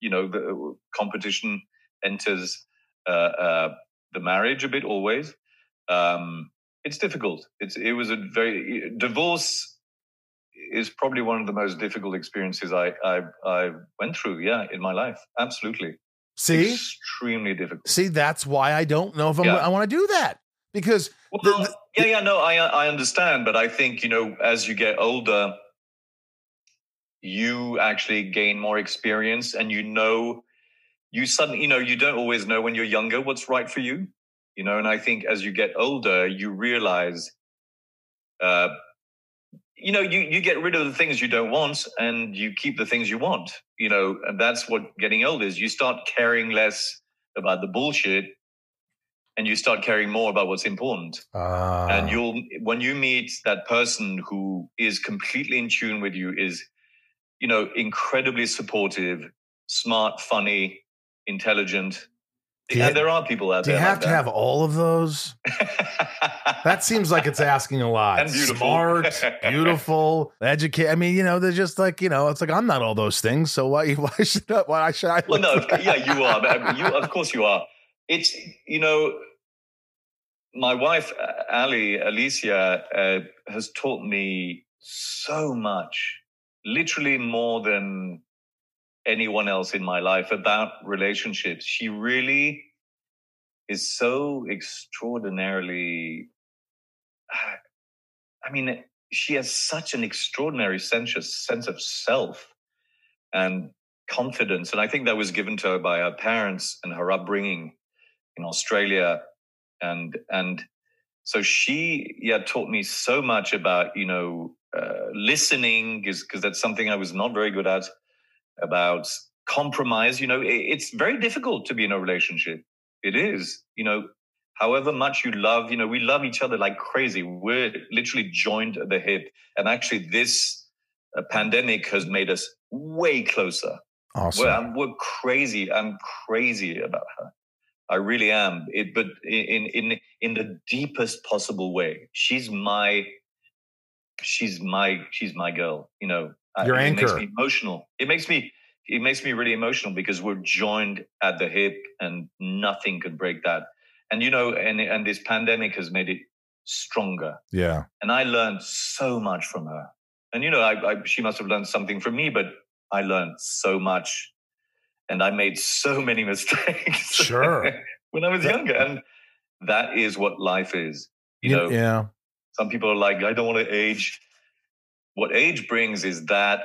you know the competition enters uh, uh, the marriage a bit always. Um, it's difficult. It's it was a very divorce is probably one of the most difficult experiences I I, I went through. Yeah, in my life, absolutely. See, extremely difficult. See, that's why I don't know if I'm, yeah. I want to do that because well, the, the, yeah, yeah, no, I I understand, but I think you know as you get older, you actually gain more experience, and you know, you suddenly you know you don't always know when you're younger what's right for you, you know, and I think as you get older, you realize. Uh, you know you you get rid of the things you don't want and you keep the things you want you know and that's what getting old is you start caring less about the bullshit and you start caring more about what's important uh. and you'll when you meet that person who is completely in tune with you is you know incredibly supportive smart funny intelligent yeah, there are people out do there. Do you have like to that. have all of those? that seems like it's asking a lot. And beautiful. Smart, beautiful, educate. I mean, you know, they're just like you know, it's like I'm not all those things. So why? Why should I? Why should I? Well, no, yeah, you are. But you, of course, you are. It's you know, my wife Ali Alicia uh, has taught me so much, literally more than anyone else in my life about relationships. She really is so extraordinarily. I mean, she has such an extraordinary sense of, sense of self and confidence. And I think that was given to her by her parents and her upbringing in Australia. And, and so she, yeah, taught me so much about, you know, uh, listening because that's something I was not very good at about compromise. You know, it's very difficult to be in a relationship. It is, you know, however much you love, you know, we love each other like crazy. We're literally joined at the hip. And actually, this uh, pandemic has made us way closer. Awesome. We're, we're crazy. I'm crazy about her. I really am. It, but in in in the deepest possible way. She's my she's my she's my girl. You know, Uh, your it anchor. makes me emotional. It makes me it makes me really emotional because we're joined at the hip and nothing could break that. And you know, and and this pandemic has made it stronger. Yeah. And I learned so much from her. And you know, I, I she must have learned something from me, but I learned so much, and I made so many mistakes. Sure. when I was younger, and that is what life is. You know. Yeah. Some people are like, I don't want to age what age brings is that,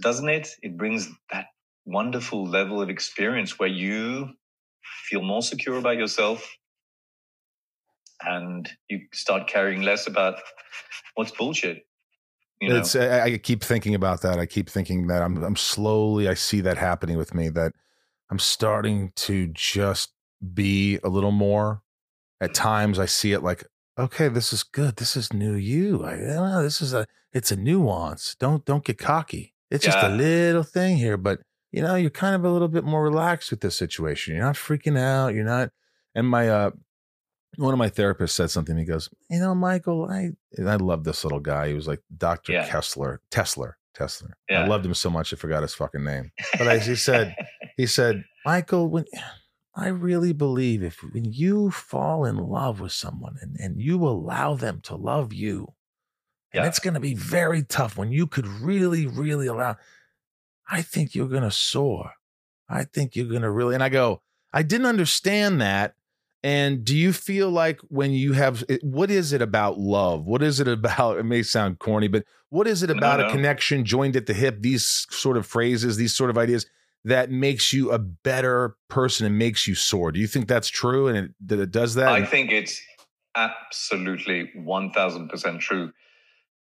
doesn't it? It brings that wonderful level of experience where you feel more secure about yourself and you start caring less about what's bullshit. You know? It's I, I keep thinking about that. I keep thinking that I'm I'm slowly I see that happening with me that I'm starting to just be a little more. At mm. times I see it like okay, this is good. This is new you. I, well, this is a it's a nuance. Don't don't get cocky. It's yeah. just a little thing here, but you know, you're kind of a little bit more relaxed with this situation. You're not freaking out. You're not. And my uh, one of my therapists said something. He goes, you know, Michael, I I love this little guy. He was like Doctor yeah. Kessler, Tesla, Tesla. Yeah. I loved him so much I forgot his fucking name. But I, he said, he said, Michael, when I really believe if when you fall in love with someone and, and you allow them to love you, and it's going to be very tough when you could really, really allow, I think you're going to soar. I think you're going to really, and I go, I didn't understand that. And do you feel like when you have, eh, what is it about love? What is it about? It may sound corny, but what is it about a connection joined at the hip? These sort of phrases, these sort of ideas that makes you a better person and makes you soar. Do you think that's true and it, that it does that? I think it's absolutely 1000% true.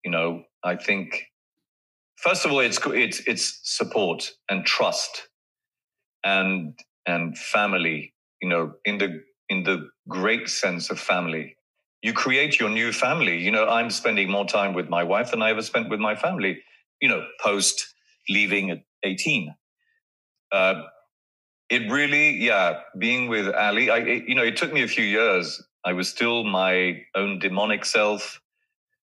You know, I think first of all it's it's it's support and trust and and family, you know, in the in the great sense of family. You create your new family. You know, I'm spending more time with my wife than I ever spent with my family, you know, post leaving at 18 uh, it really, yeah, being with Ali, I, it, you know, it took me a few years. I was still my own demonic self.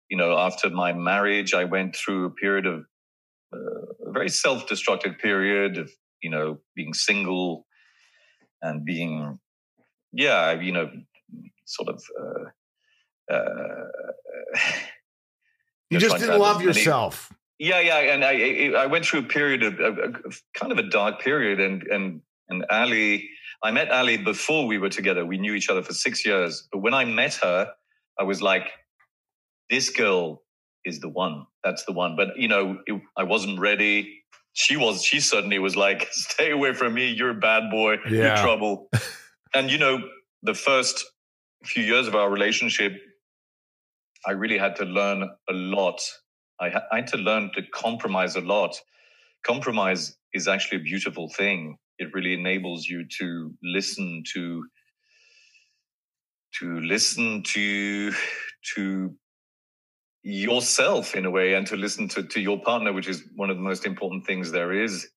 you know, after my marriage, I went through a period of uh, a very self-destructive period of, you know, being single and being, yeah, you know, sort of. Uh, uh, you just didn't love yourself. Yeah, yeah, and I I went through a period of, of, of kind of a dark period, and and and Ali, I met Ali before we were together. We knew each other for six years, but when I met her, I was like, this girl is the one. That's the one. But you know, it, I wasn't ready. She was. She certainly was like, stay away from me. You're a bad boy. Yeah. You're trouble. and you know, the first few years of our relationship, I really had to learn a lot I, I had to learn to compromise a lot. Compromise is actually a beautiful thing. It really enables you to listen to to listen to to yourself in a way and to listen to, to your partner, which is one of the most important things there is.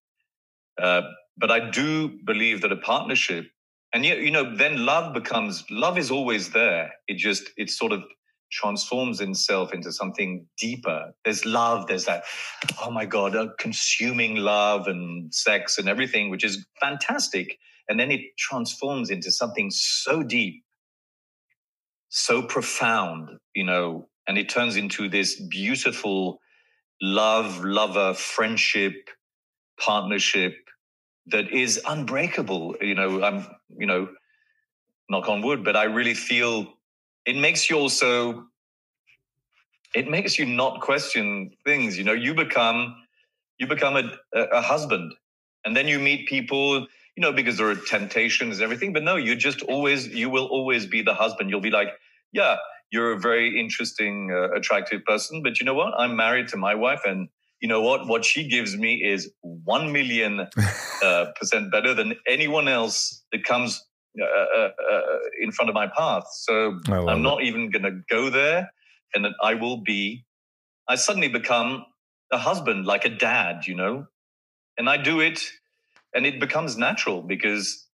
Uh, but I do believe that a partnership, and yet, you know, then love becomes love is always there. It just it's sort of transforms itself into something deeper. There's love, there's that, oh my God, uh, consuming love and sex and everything, which is fantastic. And then it transforms into something so deep, so profound, you know, and it turns into this beautiful love, lover, friendship, partnership that is unbreakable. You know, I'm, you know, knock on wood, but I really feel it makes you also it makes you not question things you know? You become you become a, a husband and then you meet people you know because there are temptations and everything but no you just always you will always be the husband. You'll be like yeah you're a very interesting uh, attractive person but you know what? I'm married to my wife and you know what? What she gives me is 1 million uh, percent better than anyone else that comes uh, uh, uh, in front of my path. So I'm not it. even going to go there, and then I will be. I suddenly become a husband, like a dad, you know, and I do it, and it becomes natural because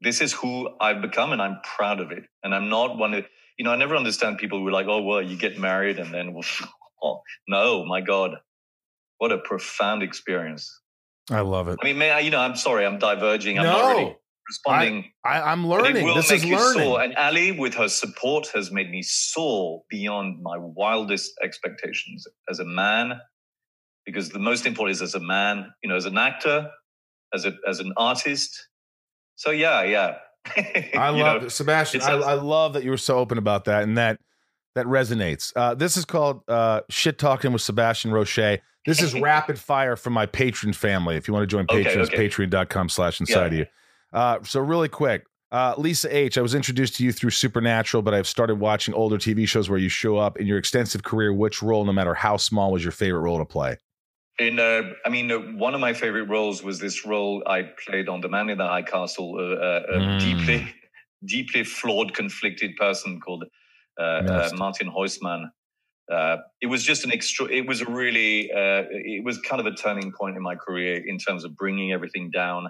this is who I've become, and I'm proud of it. And I'm not one of you know. I never understand people who are like, "Oh, well, you get married and then." Well, oh, no, my God, what a profound experience. I love it. I mean, may I, you know, I'm sorry, I'm diverging. I'm no. not really responding. I, am learning. This is learning. Soar. And Ali, with her support, has made me soar beyond my wildest expectations as a man. Because the most important is as a man, you know, as an actor, as a as an artist. So yeah, yeah. I love know, Sebastian. I, I love that you were so open about that, and that that resonates. Uh, this is called uh, Shit Talking with Sebastian Roche. This is rapid fire from my patron family. If you want to join patrons, okay, okay. patreon.com slash inside yeah. you. Uh, so really quick, uh, Lisa H. I was introduced to you through Supernatural, but I've started watching older TV shows where you show up in your extensive career. Which role, no matter how small, was your favorite role to play? In, uh, I mean, uh, one of my favorite roles was this role I played on The Man in the High Castle, uh, uh a mm. deeply, deeply flawed, conflicted person called uh, uh, Martin Heusmann. it was just an extra. It was a really. it was kind of a turning point in my career in terms of bringing everything down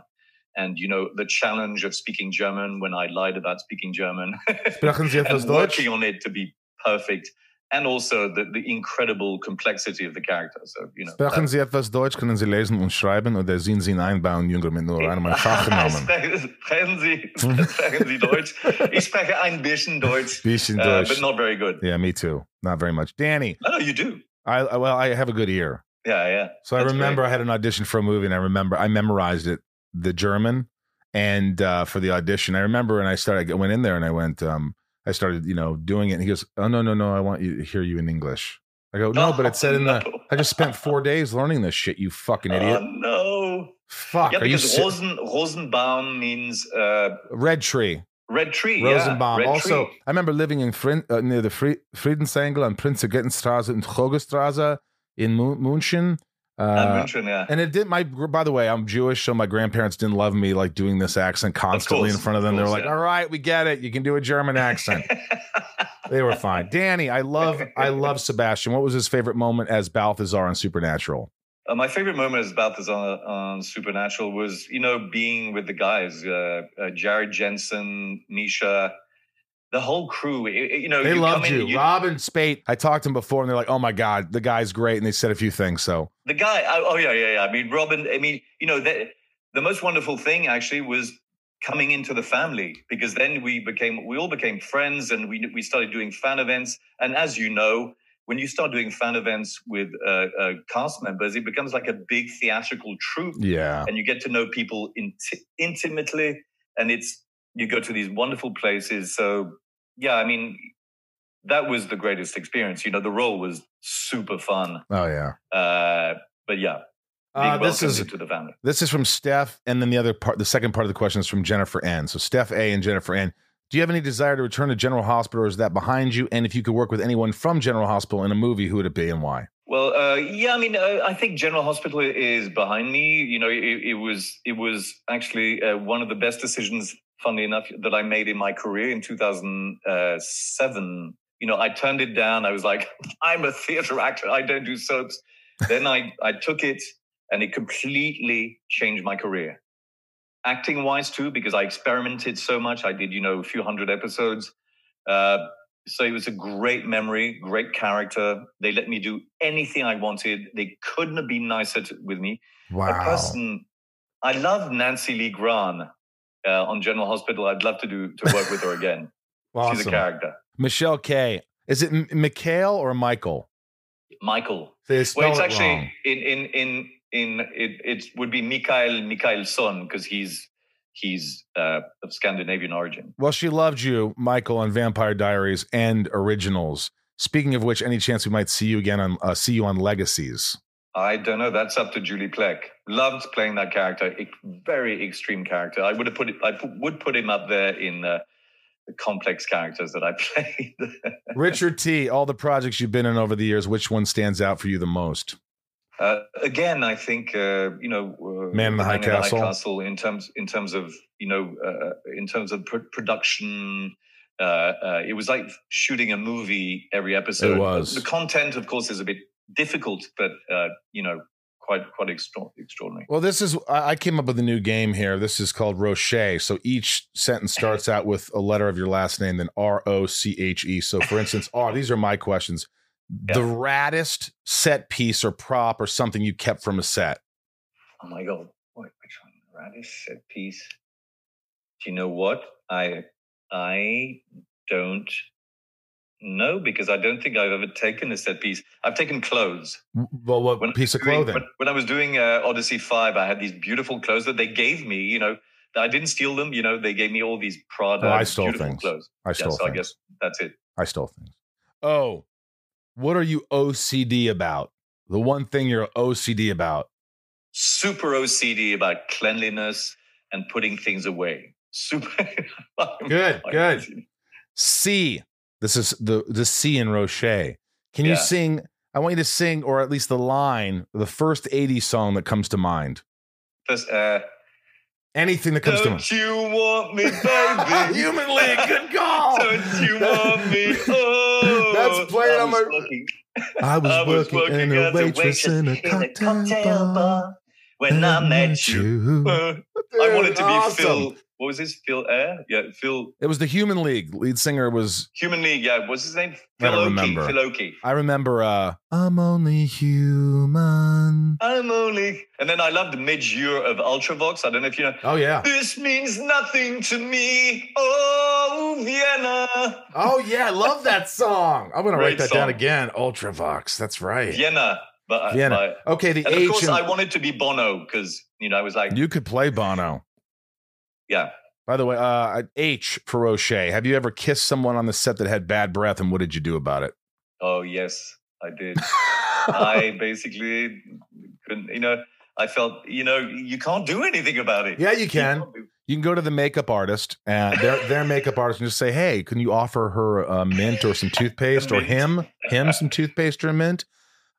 and you know the challenge of speaking German when I lied about speaking German, Sprechen Sie etwas and working on it to be perfect, and also the, the incredible complexity of the character. So you know. Sprechen Sie etwas Deutsch? Können Sie lesen und schreiben oder sind Sie ein einbauen, Jünger mit nur einem Fachnamen? sprechen Sie, sprechen Sie Deutsch? Ich spreche ein bisschen Deutsch, bisschen Deutsch, uh, but not very good. Yeah, me too. Not very much. Danny. No, you do. I well, I have a good ear. Yeah, yeah. So That's I remember great. I had an audition for a movie, and I remember I memorized it the German and uh, for the audition. I remember, and I started. I went in there and I went. Um, I started, you know, doing it. And he goes, "Oh no, no, no! I want you to hear you in English." I go, "No, but it said in the. I just spent four days learning this shit. You fucking idiot." Oh no! Fuck. Yeah, because Rosen Rosenbaum means uh, red tree. Red tree. Rosenbaum. Yeah, red also, tree. I remember living in Frin- uh, near the Fri- Friedensengel and Prinzregentenstraße and Hogestraße in München. Uh. And it did my. By the way, I'm Jewish, so my grandparents didn't love me like doing this accent constantly in front of them. Course, They're like, yeah. "All right, we get it. You can do a German accent." they were fine. Danny, I love, I love Sebastian. What was his favorite moment as Balthazar on Supernatural? Uh, my favorite moment as Balthazar on Supernatural was, you know, being with the guys, uh, uh Jared Jensen, Misha, the whole crew. it- you know, They you loved come in, you. Rob and Speight. I talked to them before, and they're like, "Oh my god, the guy's great," and they said a few things. So the guy oh, oh yeah yeah yeah i mean robin i mean you know the, the most wonderful thing actually was coming into the family because then we became we all became friends and we we started doing fan events and as you know when you start doing fan events with uh, uh, cast members it becomes like a big theatrical troupe yeah, and you get to know people inti- intimately and it's you go to these wonderful places so yeah i mean that was the greatest experience you know the role was super fun oh yeah. uh, but yeah, being Uh, this is into the family. this is from Steph, and then the other part, the second part of the question is from Jennifer N. So Steph A. and Jennifer N. Do you have any desire to return to General Hospital, or is that behind you? And if you could work with anyone from General Hospital in a movie, who would it be and why? Well, uh, yeah, I mean, uh, I think General Hospital is behind me. You know, it, it was it was actually uh, one of the best decisions, funnily enough, that I made in my career in 2007. You know, I turned it down. I was like, I'm a theater actor. I don't do soaps. then I I took it, and it completely changed my career. Acting wise too, because I experimented so much. I did, you know, a few hundred episodes. Uh, so it was a great memory, great character. They let me do anything I wanted. They couldn't have been nicer to, with me. A Wow. person, I love Nancy Lee Grahn uh, on General Hospital. I'd love to do to work with her again. She's a character. Michelle K. Is it M- Mikhail or Michael? Michael. They Well, it's it actually wrong. in in in in it. It would be Mikael Mikaelson because he's he's uh, of Scandinavian origin. Well, she loved you, Michael, on Vampire Diaries and Originals. Speaking of which, any chance we might see you again on uh, see you on Legacies? I don't know. That's up to Julie Plec. Loved playing that character. Very extreme character. I would have put it. I would put him up there in uh, the complex characters that I played. Richard T. All the projects you've been in over the years, which one stands out for you the most? uh, again, I think uh, you know, uh, Man in the High Castle. Castle in terms in terms of you know uh, in terms of pr- production. Uh, uh, it was like shooting a movie every episode. It was. The content, of course, is a bit difficult, but uh, you know, quite quite extra- extraordinary. Well, this is I came up with a new game here. This is called Roche. So each sentence starts out with a letter of your last name, then R O C H E. So, for instance, R. These are my questions. The raddest set piece or prop or something you kept from a set. Oh my god! Wait, which one? Raddest set piece. Do you know what? I I don't know because I don't think I've ever taken a set piece. I've taken clothes. Well, what When piece of doing- clothing? When, when I was doing uh, Odyssey Five, I had these beautiful clothes that they gave me. You know, I didn't steal them. You know, they gave me all these Prada Oh, I stole things. clothes. I Yeah, stole so I guess that's it. I stole things. Oh, what are you OCD about? The one thing you're OCD about. Super OCD about cleanliness and putting things away. Super. Good, good. C. This is the the C in Roche. Can you sing? I want you to sing, or at least the line, the first 80s song that comes to mind. First, uh, Anything that comes to mind. Don't you want me, baby? Human League, good call. Don't you want me? Oh, That's playing I on was my- working- I was, I was working, working in a waitress in a in a cocktail, cocktail bar. bar when I met you. Uh, I wanted to be awesome. Phil. What was his Phil Air? Yeah, Phil It was the Human League. Lead singer was Human League. Yeah, what's his name? I Phil don't Oakey. remember. Phil Oakey. I remember uh I'm only human. I'm only. And then I loved Midge Ure of Ultravox. I don't know if you know. Oh yeah. This means nothing to me. Oh, Vienna. Oh yeah, I love that song. I'm gonna write that down again. Ultravox. That's right. Vienna. But, uh, Vienna. but- Okay, the and of course, I wanted to be Bono because, you know, I was like, you could play Bono. Yeah. By the way, uh H for Roche. Have you ever kissed someone on the set that had bad breath and what did you do about it? Oh, yes, I did. I basically couldn't, you know, I felt, you know, you can't do anything about it. yeah, you can. can't You can go to the makeup artist and their their makeup artist and just say, "Hey, can you offer her a mint or some toothpaste or him him some toothpaste or mint?"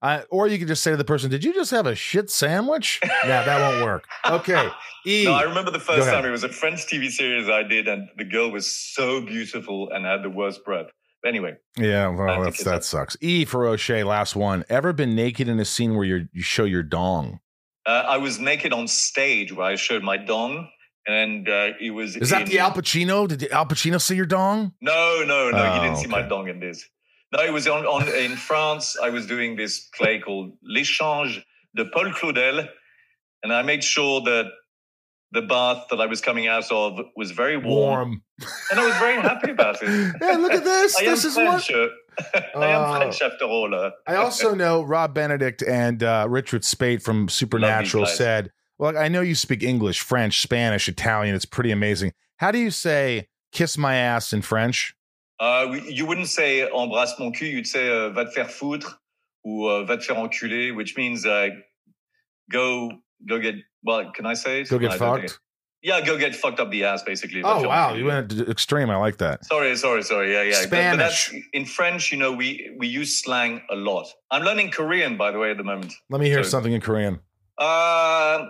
Uh, or you could just say to the person, "Did you just have a shit sandwich?" Yeah, that won't work. Okay, E. No, I remember the first time it was a French TV series I did, and the girl was so beautiful and had the worst breath. But anyway, yeah, well, that's, that sucks. E for Roche, last one. Ever been naked in a scene where you you show your dong? uh, I was naked on stage where I showed my dong, and uh, it was. Is that in- the Al Pacino? Did Al Pacino see your dong? No, no, no. Oh, you didn't see my dong in this. No, it was on, on in France. I was doing this play called L'Échange de Paul Claudel, and I made sure that the bath that I was coming out of was very warm, Warm. and I was very happy about it. Hey, look at this. I this is what French. uh, I am Oh. French after all. uh. I also know Rob Benedict and uh, Richard Speight from Supernatural said, Well, I know you speak English, French, Spanish, Italian. It's pretty amazing. How do you say kiss my ass in French? Uh, we- you wouldn't say embrasse mon cul, you'd say uh, va te faire foutre ou uh, va te faire enculer, which means uh, go go get. Well, can I say it? Go get I don't think fucked? it- Yeah, go get fucked up the ass, basically. Va te Oh, faire wow. enculer. You went to extreme. I like that. Sorry, sorry, sorry. Yeah, yeah. But- But, Spanish. that's in French. You know, we we use slang a lot. I'm learning Korean, by the way, at the moment. Let me hear So- something in Korean. 아,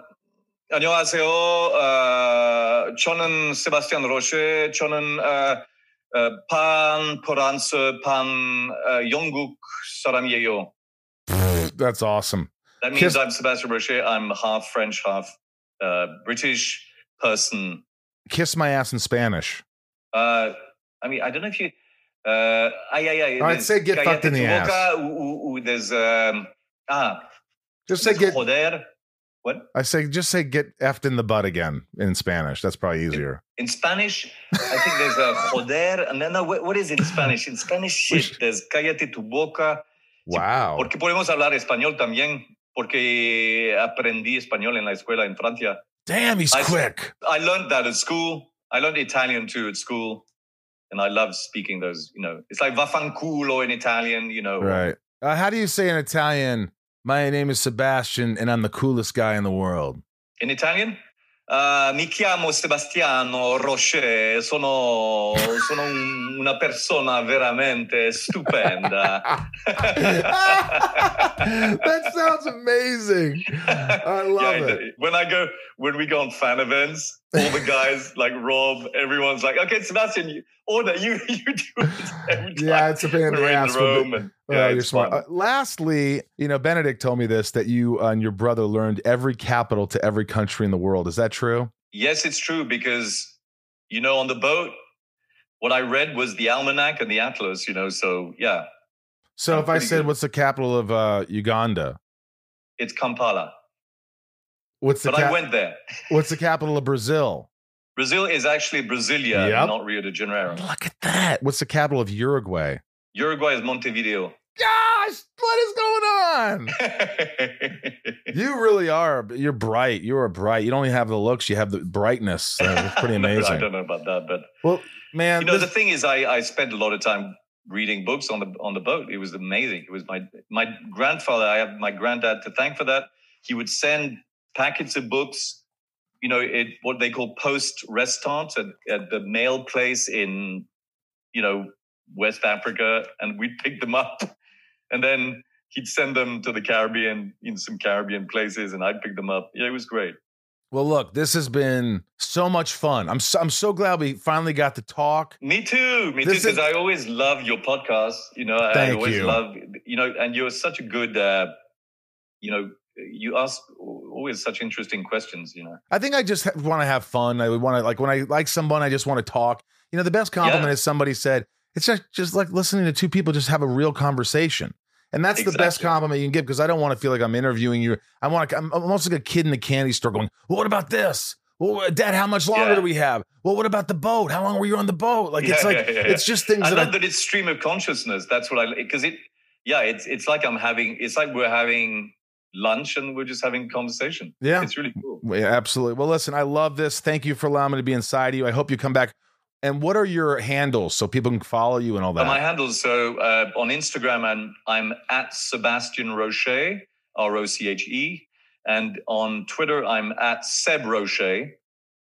안녕하세요. 어, 저는 세바스티안 로쉐. 저는 어, pan Poranse, pan Yongguk That's awesome. That means Kiss- I'm Sebastian Roche. I'm half French, half British person. Kiss my ass in Spanish. Uh, I mean, I don't know if you. Uh, ay, ay, ay, I'd say get fucked in the ass. There's, um, ah, just say get. Joder. What I say just say get effed in the butt again in Spanish. That's probably easier. in Spanish? I think there's a joder, and then no, what, what is it in Spanish? In Spanish, shit, there's cállate tu boca. Wow. Porque podemos hablar español también, porque aprendí español en la escuela en Francia. Damn, he's I- quick. I learned that at school. I learned Italian too at school. And I love speaking those, you know, it's like vaffanculo in Italian, you know. Right. Uh, how do you say in Italian? My name is Sebastian, and I'm the coolest guy in the world. In Italian? Uh, mi chiamo Sebastiano Roche, sono, sono un- una persona veramente stupenda. that sounds amazing. I love Yeah, it. When I go, when we go on fan events, all the guys like Rob, everyone's like, okay, Sebastian, you order, you, you do it every time. Yeah, it's a pain in the ass. room and, Oh, yeah, you're smart. Uh, lastly, you know, Benedict told me this that you uh, and your brother learned every capital to every country in the world. Is that true? Yes, it's true because you know on the boat, what I read was the almanac and the atlas. You know, so yeah, So I'm if I said, good. "What's the capital of uh, Uganda?" it's Kampala. What's the But I went there. What's the capital of Brazil? Brazil is actually Brasilia, Yep. not Rio de Janeiro. Look at that. What's the capital of Uruguay? Uruguay is Montevideo. Gosh, what is going on? You really are. You're bright. You are bright. You don't even have the looks. You have the brightness. It's pretty No, I don't know about that, but well, man, you know, this- the thing is, I, I spent a lot of time reading books on the on the boat. It was amazing. It was my my grandfather. I have my granddad to thank for that. He would send packets of books. You know, it what they call poste restante at, at the mail place in, you know, West Africa, and we'd pick them up, and then he'd send them to the Caribbean in some Caribbean places, and I'd pick them up. Yeah, it was great. well, look, this has been so much fun. I'm so, I'm so glad we finally got to talk. Me too. Me This too. Because I always love your podcast. You know, I always you. love you know, and you're such a good. uh You know, you ask always such interesting questions. You know. I think I just want to have fun. I want to like when I like someone, I just want to talk. You know, the best compliment Yeah. is somebody said it's just just like listening to two people just have a real conversation. And that's the best compliment you can give because I don't want to feel like I'm interviewing you. I want to. I'm almost like a kid in the candy store going, "Well, what about this? Well, uh, Dad, how much longer Yeah. do we have? Well, what about the boat? How long were you on the boat? Like it's Yeah, like yeah, yeah, it's just things I that love I, that it's stream of consciousness. That's what I because it. Yeah, it's it's like I'm having. It's like we're having lunch and we're just having conversation. yeah, It's really cool. Yeah, absolutely. Well, listen, I love this. Thank you for allowing me to be inside of you. I hope you come back. And what are your handles so people can follow you and all that? My handles so uh, on Instagram and I'm at Sebastian Roche, R O C H E, and on Twitter I'm at Seb Roche,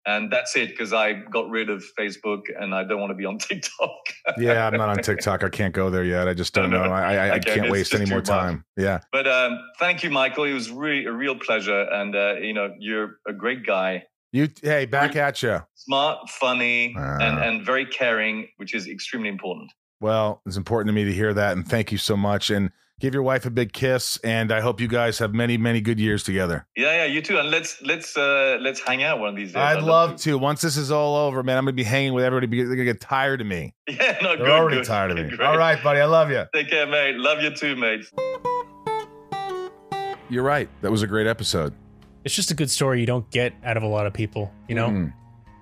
and that's it because I got rid of Facebook and I don't want to be on TikTok. yeah, I'm not on TikTok. I can't go there yet. I just don't No, know. no. I, I, I can't waste any more too much. time. Yeah. but um, thank you, Michael. It was really a real pleasure, and uh, you know you're a great guy, You. Hey, back at you. smart, funny, and Ah. and very caring, which is extremely important. Well, it's important to me to hear that, and thank you so much. And Give your wife a big kiss, and I hope you guys have many, many good years together. Yeah, yeah, you too. And let's let's uh let's hang out one of these days. I'd love to. Once this is all over, man, I'm gonna be hanging with everybody. because They're gonna get tired of me. Yeah, no, They're good, already good. tired of me. Great. All right, buddy. I love you. Take care, mate. Love you too, mate. You're right. That was a great episode. It's just a good story you don't get out of a lot of people. You know, Mhm.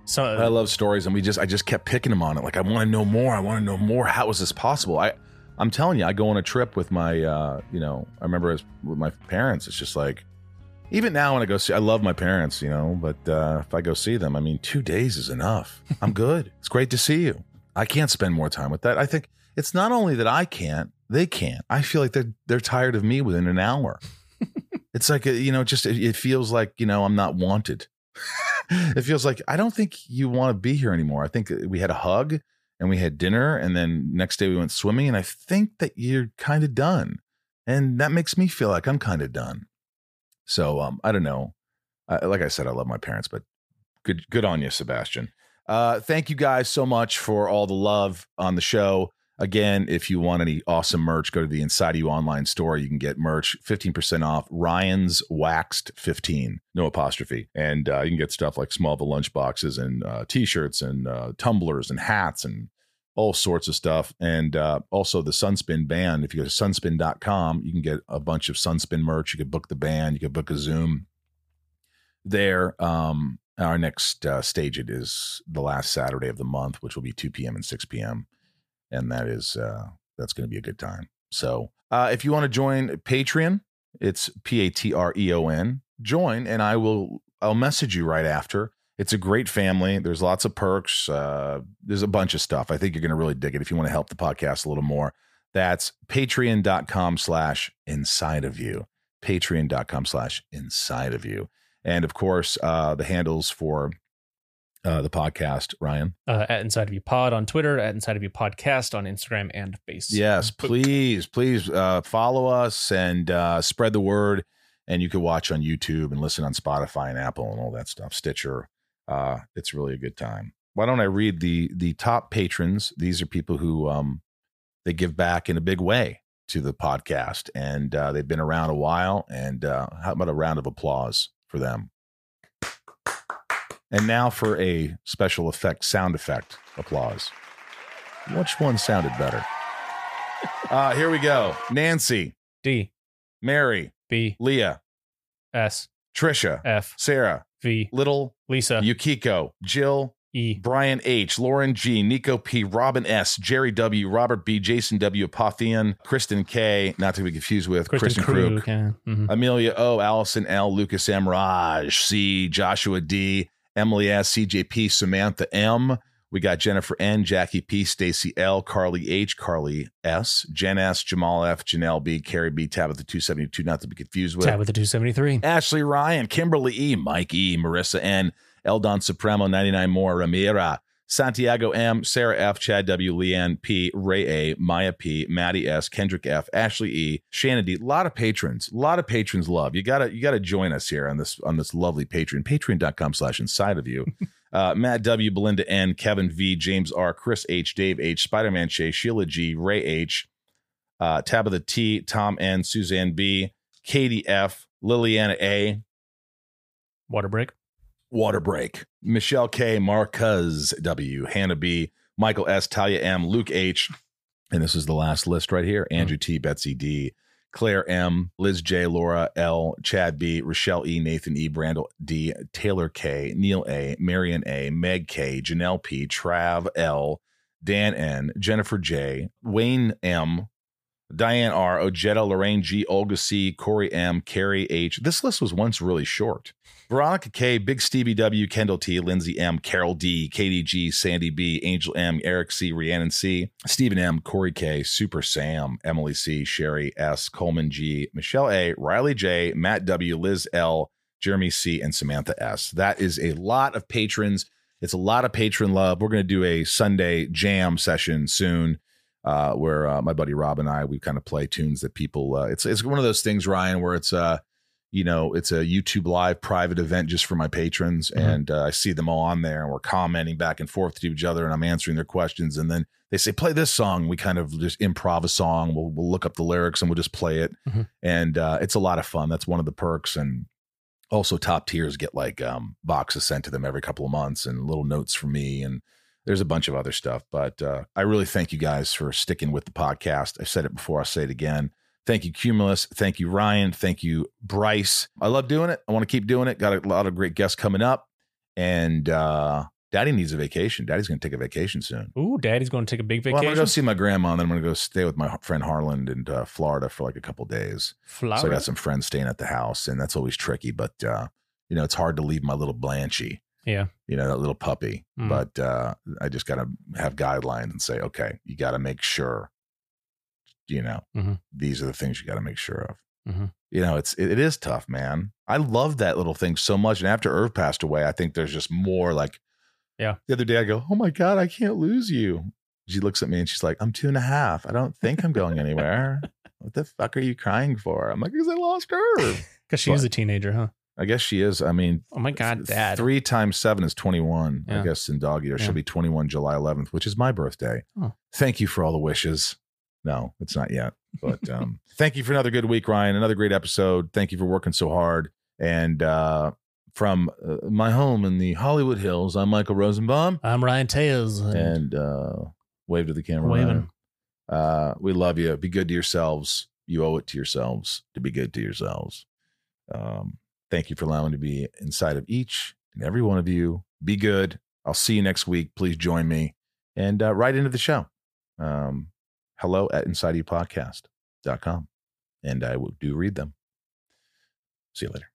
so I love stories, and we just I just kept picking them on it. Like I want to know more. I want to know more. How is this possible? I I'm telling you, I go on a trip with my uh, you know, I remember as with my parents. It's just like even now when I go see, I love my parents, you know, but uh, if I go see them, I mean, two days is enough. I'm good. it's great to see you. I can't spend more time with that. I think it's not only that I can't, they can't. I feel like they're they're tired of me within an hour. it's like uh, you know, just it, it feels like you know I'm not wanted. it feels like I don't think you want to be here anymore. I think we had a hug and we had dinner, and then next day we went swimming, and I think that you're kind of done, and that makes me feel like I'm kind of done. So um, I don't know. I, like I said, I love my parents, but good good on you, Sebastian. Uh, thank you guys so much for all the love on the show. Again, if you want any awesome merch, go to the Inside You online store. You can get merch 15% off. Ryan's Waxed 15, no apostrophe. And uh, you can get stuff like Smallville lunch boxes and uh, t shirts and uh, tumblers and hats and all sorts of stuff. And uh, also the Sunspin band. If you go to sunspin.com, you can get a bunch of Sunspin merch. You could book the band, you could book a Zoom there. Um, our next uh, Stageit is the last Saturday of the month, which will be 2 p.m. and 6 p.m. And that is uh, that's going to be a good time. So uh, if you want to join Patreon, it's P A T R E O N. Join, and I will I'll message you right after. It's a great family. There's lots of perks. Uh, there's a bunch of stuff. I think you're going to really dig it if you want to help the podcast a little more. That's patreon.com slash inside of you. Patreon.com slash inside of you. And of course, uh, the handles for uh, the podcast, Ryan. uh, at Inside of You Pod on Twitter, at Inside of You Podcast on Instagram and Facebook. Yes, please, please uh, follow us and uh, spread the word. And you can watch on YouTube and listen on Spotify and Apple and all that stuff, Stitcher. Uh, it's really a good time. Why don't I read the the top patrons? These are people who um, they give back in a big way to the podcast, and uh, they've been around a while. And uh, how about a round of applause for them? And now for a special effect sound effect applause. Which one sounded better? Uh, here we go. Nancy, D. Mary, B. Leah, S. Trisha, F. Sarah, V. Little, Lisa. Yukiko, Jill, E. Brian H, Lauren G, Nico P, Robin S, Jerry W, Robert B, Jason W, Apotheon, Kristen K, not to be confused with Kristen, Krug, Krug. Yeah. Mhm. Amelia O, Allison L, Lucas M, Raj C, Joshua D, Emily S, CJP, Samantha M. We got Jennifer N, Jackie P, Stacy L, Carly H, Carly S, Jen S, Jamal F, Janelle B, Carrie B, Tabitha 272, not to be confused with. Tabitha 273. Ashley Ryan, Kimberly E, Mike E, Marissa N, Eldon Supremo, 99 more, Ramira, Santiago M, Sarah F, Chad W, Leanne P, Ray A, Maya P, Maddie S, Kendrick F, Ashley E, Shannon D. A lot of patrons, a lot of patrons love. You gotta you gotta join us here on this on this lovely Patreon. Patreon.com slash inside of you. Uh, Matt W, Belinda N, Kevin V, James R, Chris H, Dave H, Spider-Man Shay, Sheila G, Ray H, uh, Tabitha T, Tom N, Suzanne B, Katie F, Liliana A, Water break. Water Break, Michelle K, Marquez W, Hannah B, Michael S, Talia M, Luke H, and this is the last list right here: mm-hmm. Andrew T, Betsy D, Claire M, Liz J, Laura L, Chad B, Rochelle E, Nathan E, Brandel D, Taylor K, Neil A, Marion A, Meg K, Janelle P, Trav L, Dan N, Jennifer J, Wayne M, Diane R, Ojetta, Lorraine G, Olga C, Corey M, Carrie H. This list was once really short. Veronica K, Big Stevie W, Kendall T, Lindsay M, Carol D, Katie G, Sandy B, Angel M, Eric C, Rhiannon C, Stephen M, Corey K, Super Sam, Emily C, Sherry S, Coleman G, Michelle A, Riley J, Matt W, Liz L, Jeremy C, and Samantha S. That is a lot of patrons. It's a lot of patron love. We're going to do a Sunday jam session soon. Uh, where uh, my buddy Rob and I we kind of play tunes that people. Uh, it's it's one of those things, Ryan, where it's uh, you know, it's a YouTube live private event just for my patrons. Mhm. And uh, I see them all on there and we're commenting back and forth to each other and I'm answering their questions. And then they say, play this song. We kind of just improv a song. We'll, we'll look up the lyrics and we'll just play it. Mhm. And uh, it's a lot of fun. That's one of the perks. And also top tiers get like um, boxes sent to them every couple of months and little notes from me. And there's a bunch of other stuff. But uh, I really thank you guys for sticking with the podcast. I've said it before, I'll say it again. Thank you, Cumulus. Thank you, Ryan. Thank you, Bryce. I love doing it. I want to keep doing it. Got a lot of great guests coming up. And uh, Daddy needs a vacation. Daddy's going to take a vacation soon. Ooh, daddy's going to take a big Well, I'm vacation. going to go see my grandma, and then I'm going to go stay with my friend Harlan in uh, Florida for like a couple days. Florida. So I got some friends staying at the house, and that's always tricky. But uh, you know, it's hard to leave my little Blanchy. Yeah. You know, that little puppy. Mm. But uh, I just got to have guidelines and say, okay, you got to make sure. You know, Mhm. these are the things you got to make sure of. Mhm. You know, it's it, it is tough, man. I love that little thing so much. And after Irv passed away, I think there's just more like. Yeah. The other day, I go, "Oh my god, I can't lose you." She looks at me and she's like, "I'm two and a half. I don't think I'm going anywhere." what the fuck are you crying for? I'm like, because I lost her. Because she is a teenager, huh? I guess she is. I mean, Oh my God, Dad. Three times seven is 21, I guess, in dog year. Yeah. She'll be 21 July 11th, which is my birthday. Oh. Thank you for all the wishes. No, it's not yet. But um, thank you for another good week, Ryan. Another great episode. Thank you for working so hard. And uh, from uh, my home in the Hollywood Hills, I'm Michael Rosenbaum. I'm Ryan Tails. And uh, wave to the camera. Waving. Uh, we love you. Be good to yourselves. You owe it to yourselves to be good to yourselves. Um, thank you for allowing me to be inside of each and every one of you. Be good. I'll see you next week. Please join me and uh, write into the show. Um, hello at insideyoupodcast.com. And I will do read them. See you later.